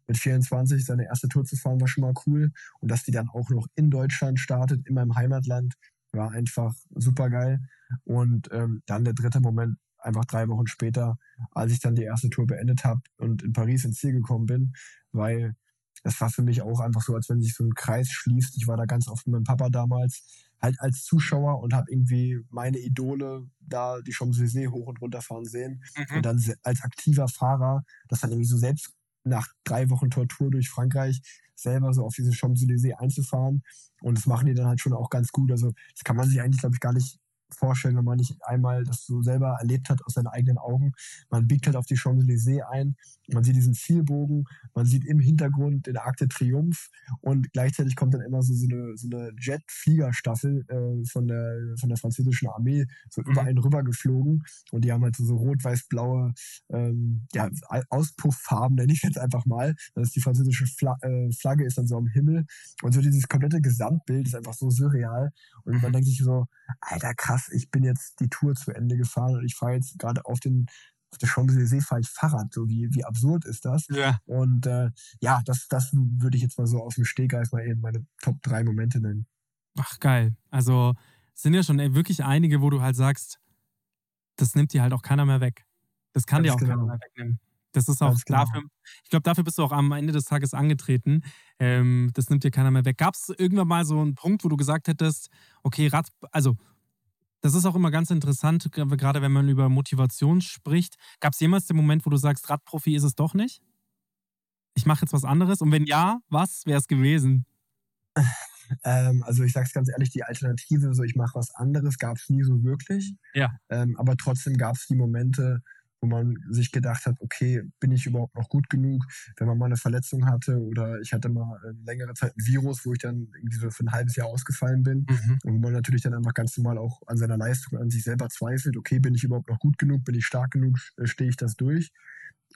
Mit 24 seine erste Tour zu fahren, war schon mal cool. Und dass die dann auch noch in Deutschland startet, in meinem Heimatland, war einfach super geil. Und ähm, dann der dritte Moment, einfach drei Wochen später, als ich dann die erste Tour beendet habe und in Paris ins Ziel gekommen bin, weil das war für mich auch einfach so, als wenn sich so ein Kreis schließt. Ich war da ganz oft mit meinem Papa damals, halt als Zuschauer und habe irgendwie meine Idole da die Champs-Élysées hoch und runter fahren sehen. Mhm. Und dann als aktiver Fahrer, das dann irgendwie so selbst nach drei Wochen Tortur durch Frankreich selber so auf diese Champs-Élysées einzufahren. Und das machen die dann halt schon auch ganz gut. Also das kann man sich eigentlich, glaube ich, gar nicht vorstellen, wenn man nicht einmal das so selber erlebt hat aus seinen eigenen Augen. Man biegt halt auf die Champs-Élysées ein, man sieht diesen Zielbogen, man sieht im Hintergrund den Arc de Triomphe und gleichzeitig kommt dann immer so, so eine, so eine Jet-Fliegerstaffel äh, von, der, von der französischen Armee so über Mhm. einen rüber geflogen und die haben halt so, so rot-weiß-blaue ähm, ja, Auspufffarben, nenne ich jetzt einfach mal. Das ist die französische Fla äh, Flagge ist dann so am Himmel und so dieses komplette Gesamtbild ist einfach so surreal und man denkt sich so, alter krass, ich bin jetzt die Tour zu Ende gefahren und ich fahre jetzt gerade auf den auf der Champs-Élysées fahre ich Fahrrad. So wie, wie absurd ist das? Ja. Und äh, ja, das, das würde ich jetzt mal so aus dem Stegreif mal eben meine Top 3 Momente nennen. Ach, geil. Also es sind ja schon ey, wirklich einige, wo du halt sagst, das nimmt dir halt auch keiner mehr weg. Das kann Ganz dir auch genau. keiner mehr wegnehmen. Das ist auch Ganz genau. dafür, ich glaube, dafür bist du auch am Ende des Tages angetreten. Ähm, das nimmt dir keiner mehr weg. Gab es irgendwann mal so einen Punkt, wo du gesagt hättest, okay, Rad, also das ist auch immer ganz interessant, gerade wenn man über Motivation spricht. Gab es jemals den Moment, wo du sagst, Radprofi ist es doch nicht? Ich mache jetzt was anderes. Und wenn ja, was wäre es gewesen? Ähm, also ich sag's ganz ehrlich, die Alternative, so ich mache was anderes, gab es nie so wirklich. Ja. Ähm, aber trotzdem gab es die Momente, wo man sich gedacht hat, okay, bin ich überhaupt noch gut genug, wenn man mal eine Verletzung hatte oder ich hatte mal äh, längere Zeit ein Virus, wo ich dann irgendwie so für ein halbes Jahr ausgefallen bin. Mhm. Und wo man natürlich dann einfach ganz normal auch an seiner Leistung, an sich selber zweifelt, okay, bin ich überhaupt noch gut genug, bin ich stark genug, äh, stehe ich das durch?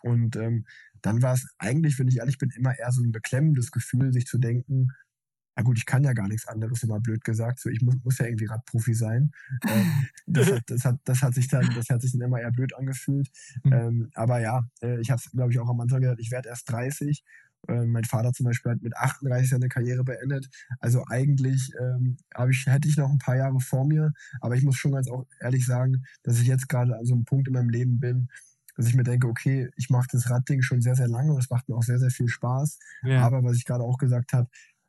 Und ähm, dann war es eigentlich, wenn ich ehrlich bin, immer eher so ein beklemmendes Gefühl, sich zu denken, na gut, ich kann ja gar nichts anderes, immer blöd gesagt. So, ich muss, muss ja irgendwie Radprofi sein. Ähm, das, hat, das, hat, das, hat sich dann, das hat sich dann immer eher blöd angefühlt. Mhm. Ähm, aber ja, äh, ich habe es, glaube ich, auch am Anfang gesagt, ich werde erst 30. Ähm, mein Vater zum Beispiel hat mit 38 seine Karriere beendet. Also eigentlich ähm, ich, hätte ich noch ein paar Jahre vor mir. Aber ich muss schon ganz auch ehrlich sagen, dass ich jetzt gerade an so einem Punkt in meinem Leben bin, dass ich mir denke, okay, ich mache das Radding schon sehr, sehr lange und es macht mir auch sehr, sehr viel Spaß. Ja. Aber was ich gerade auch gesagt habe,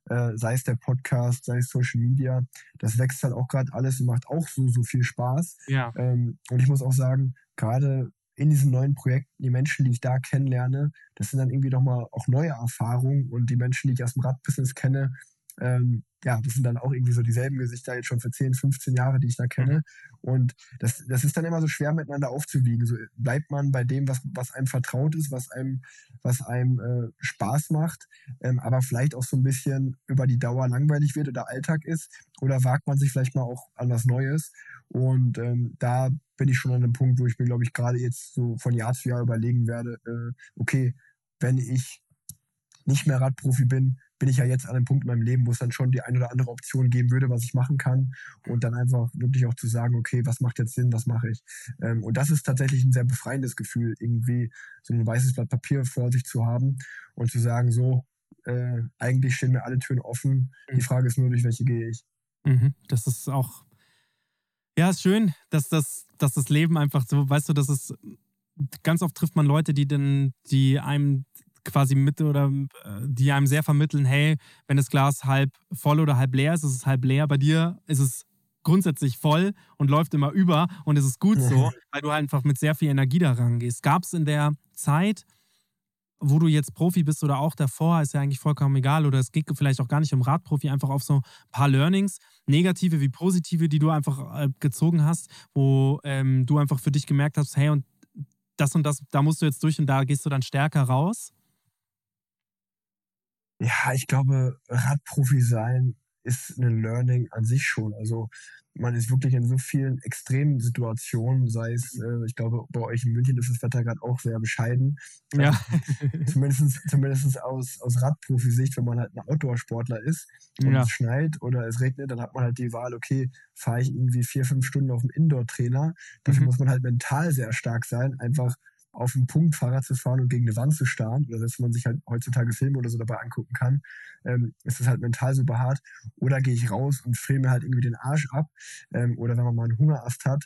äh, sei es der Podcast, sei es Social Media, das wächst halt auch gerade alles und macht auch so, so viel Spaß. ja. Ähm, und ich muss auch sagen, gerade in diesen neuen Projekten, die Menschen, die ich da kennenlerne, das sind dann irgendwie nochmal auch neue Erfahrungen und die Menschen, die ich aus dem Radbusiness kenne, ähm, ja, das sind dann auch irgendwie so dieselben Gesichter jetzt schon für 10, 15 Jahre, die ich da kenne. Und das, das ist dann immer so schwer miteinander aufzuwiegen. So bleibt man bei dem, was, was einem vertraut ist, was einem, was einem äh, Spaß macht, ähm, aber vielleicht auch so ein bisschen über die Dauer langweilig wird oder Alltag ist. Oder wagt man sich vielleicht mal auch an was Neues. Und ähm, da bin ich schon an einem Punkt, wo ich mir, glaube ich, gerade jetzt so von Jahr zu Jahr überlegen werde, äh, okay, wenn ich nicht mehr Radprofi bin, bin ich ja jetzt an einem Punkt in meinem Leben, wo es dann schon die eine oder andere Option geben würde, was ich machen kann. Und dann einfach wirklich auch zu sagen, okay, was macht jetzt Sinn, was mache ich? Ähm, und das ist tatsächlich ein sehr befreiendes Gefühl, irgendwie so ein weißes Blatt Papier vor sich zu haben und zu sagen, so, äh, eigentlich stehen mir alle Türen offen. Die Frage ist nur, durch welche gehe ich. Mhm. Das ist auch, ja, ist schön, dass das, dass das Leben einfach so, weißt du, dass es, ganz oft trifft man Leute, die dann, die einem quasi mit oder äh, die einem sehr vermitteln, hey, wenn das Glas halb voll oder halb leer ist, ist es halb leer. Bei dir ist es grundsätzlich voll und läuft immer über und es ist gut so, weil du halt einfach mit sehr viel Energie da rangehst. Gab es in der Zeit, wo du jetzt Profi bist oder auch davor, ist ja eigentlich vollkommen egal. Oder es geht vielleicht auch gar nicht um Radprofi, einfach auf so ein paar Learnings, negative wie positive, die du einfach äh, gezogen hast, wo ähm, du einfach für dich gemerkt hast, hey, und das und das, da musst du jetzt durch und da gehst du dann stärker raus. Ja, ich glaube, Radprofi sein ist ein Learning an sich schon. Also man ist wirklich in so vielen extremen Situationen, sei es, äh, ich glaube, bei euch in München ist das Wetter gerade auch sehr bescheiden. Ja. Zumindest, zumindest aus, aus Radprofi-Sicht, wenn man halt ein Outdoor-Sportler ist und Ja. es schneit oder es regnet, dann hat man halt die Wahl, okay, fahre ich irgendwie vier, fünf Stunden auf dem Indoor-Trainer. Dafür Mhm. muss man halt mental sehr stark sein, einfach auf dem Punkt Fahrrad zu fahren und gegen eine Wand zu starren, oder dass man sich halt heutzutage Filme oder so dabei angucken kann, ähm, ist das halt mental super hart. Oder gehe ich raus und friere mir halt irgendwie den Arsch ab. Ähm, oder wenn man mal einen Hungerast hat.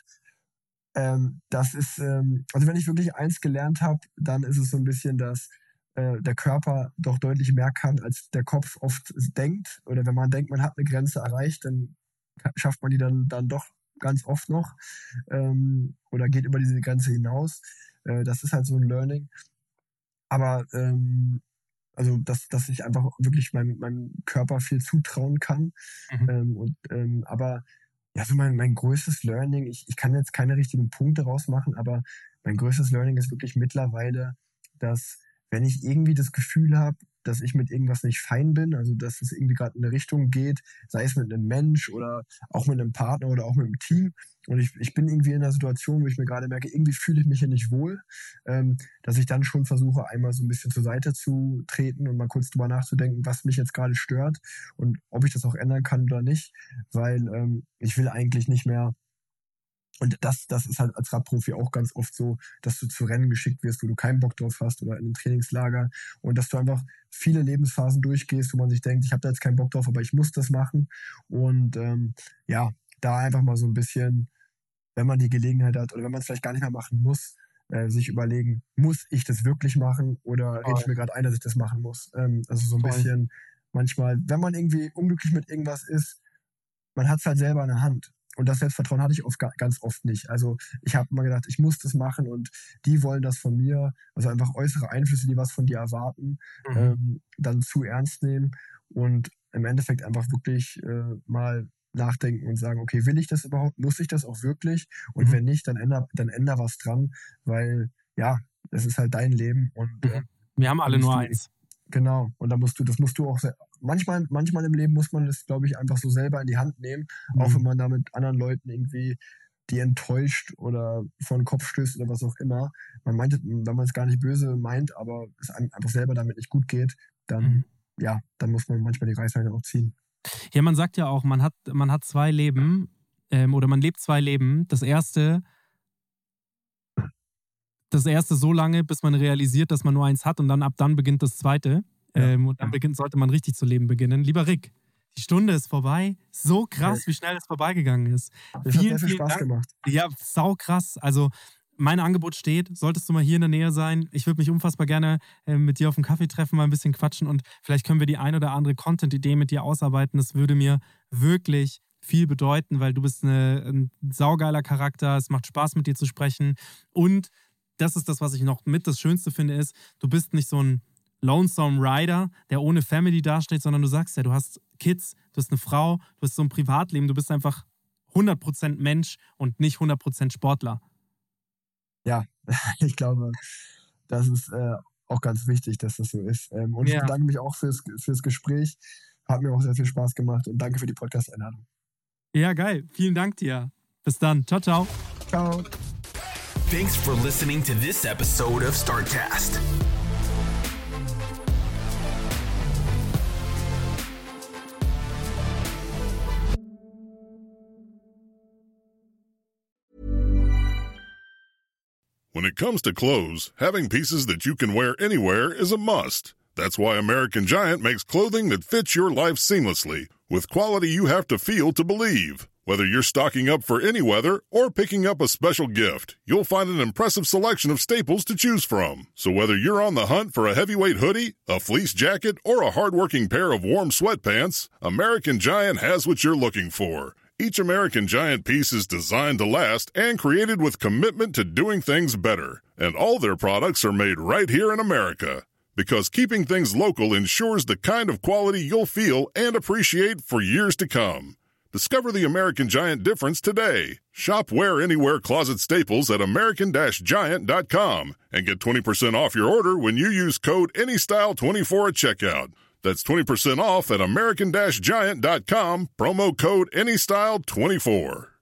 Ähm, das ist, ähm, also wenn ich wirklich eins gelernt habe, dann ist es so ein bisschen, dass äh, der Körper doch deutlich mehr kann, als der Kopf oft denkt. Oder wenn man denkt, man hat eine Grenze erreicht, dann schafft man die dann, dann doch ganz oft noch ähm, oder geht über diese Grenze hinaus. Äh, das ist halt so ein Learning. Aber ähm, also, dass, dass ich einfach wirklich meinem, meinem Körper viel zutrauen kann. Mhm. Ähm, und, ähm, aber ja, so mein, mein größtes Learning, ich, ich kann jetzt keine richtigen Punkte rausmachen, aber mein größtes Learning ist wirklich mittlerweile, dass wenn ich irgendwie das Gefühl habe, dass ich mit irgendwas nicht fein bin, also dass es irgendwie gerade in eine Richtung geht, sei es mit einem Mensch oder auch mit einem Partner oder auch mit einem Team, und ich, ich bin irgendwie in einer Situation, wo ich mir gerade merke, irgendwie fühle ich mich hier nicht wohl, ähm, dass ich dann schon versuche, einmal so ein bisschen zur Seite zu treten und mal kurz drüber nachzudenken, was mich jetzt gerade stört und ob ich das auch ändern kann oder nicht, weil ähm, ich will eigentlich nicht mehr Und das, das ist halt als Radprofi auch ganz oft so, dass du zu Rennen geschickt wirst, wo du keinen Bock drauf hast oder in einem Trainingslager und dass du einfach viele Lebensphasen durchgehst, wo man sich denkt, ich habe da jetzt keinen Bock drauf, aber ich muss das machen. Und ähm, ja, da einfach mal so ein bisschen, wenn man die Gelegenheit hat oder wenn man es vielleicht gar nicht mehr machen muss, äh, sich überlegen, muss ich das wirklich machen oder rede ich mir gerade ein, dass ich das machen muss? Ähm, also so ein Voll. bisschen manchmal, wenn man irgendwie unglücklich mit irgendwas ist, man hat es halt selber in der Hand. Und das Selbstvertrauen hatte ich oft, ganz oft nicht. Also ich habe immer gedacht, ich muss das machen und die wollen das von mir, also einfach äußere Einflüsse, die was von dir erwarten, mhm. ähm, dann zu ernst nehmen und im Endeffekt einfach wirklich äh, mal nachdenken und sagen, okay, will ich das überhaupt? Muss ich das auch wirklich? Und mhm. wenn nicht, dann änder, dann änder was dran, weil ja, das ist halt dein Leben und äh, wir haben alle nur eins. Genau. Und da musst du, das musst du auch manchmal, manchmal im Leben muss man das, glaube ich, einfach so selber in die Hand nehmen, mhm. auch wenn man da mit anderen Leuten irgendwie die enttäuscht oder vor den Kopf stößt oder was auch immer. Man meint, wenn man es gar nicht böse meint, aber es einfach selber damit nicht gut geht, dann, mhm. ja, dann muss man manchmal die Reißleine auch ziehen. Ja, man sagt ja auch, man hat, man hat zwei Leben ähm, oder man lebt zwei Leben. Das erste, das erste so lange, bis man realisiert, dass man nur eins hat und dann ab dann beginnt das zweite. Ähm, und dann beginnt, sollte man richtig zu leben beginnen. Lieber Rick, die Stunde ist vorbei. So krass, wie schnell es vorbeigegangen ist. Das vielen, hat sehr viel Spaß Dank. gemacht. Ja, sau krass. Also, mein Angebot steht. Solltest du mal hier in der Nähe sein, ich würde mich unfassbar gerne äh, mit dir auf einen Kaffee treffen, mal ein bisschen quatschen und vielleicht können wir die ein oder andere Content-Idee mit dir ausarbeiten. Das würde mir wirklich viel bedeuten, weil du bist eine, ein saugeiler Charakter. Es macht Spaß, mit dir zu sprechen. Und das ist das, was ich noch mit das Schönste finde, ist, du bist nicht so ein Lonesome Rider, der ohne Family dasteht, sondern du sagst ja, du hast Kids, du hast eine Frau, du hast so ein Privatleben, du bist einfach 100% Mensch und nicht 100% Sportler. Ja, ich glaube, das ist äh, auch ganz wichtig, dass das so ist. Ähm, und ja. ich bedanke mich auch fürs, fürs Gespräch. Hat mir auch sehr viel Spaß gemacht und danke für die Podcast-Einladung. Ja, geil. Vielen Dank dir. Bis dann. Ciao, ciao. Ciao. Thanks for listening to this episode of StartCast. When it comes to clothes, having pieces that you can wear anywhere is a must. That's why American Giant makes clothing that fits your life seamlessly, with quality you have to feel to believe. Whether you're stocking up for any weather or picking up a special gift, you'll find an impressive selection of staples to choose from. So whether you're on the hunt for a heavyweight hoodie, a fleece jacket, or a hardworking pair of warm sweatpants, American Giant has what you're looking for. Each American Giant piece is designed to last and created with commitment to doing things better. And all their products are made right here in America. Because keeping things local ensures the kind of quality you'll feel and appreciate for years to come. Discover the American Giant difference today. Shop Wear Anywhere Closet Staples at American Giant.com and get 20% off your order when you use code ANYSTYLE24 at checkout. That's 20% off at American Giant.com, promo code ANYSTYLE24.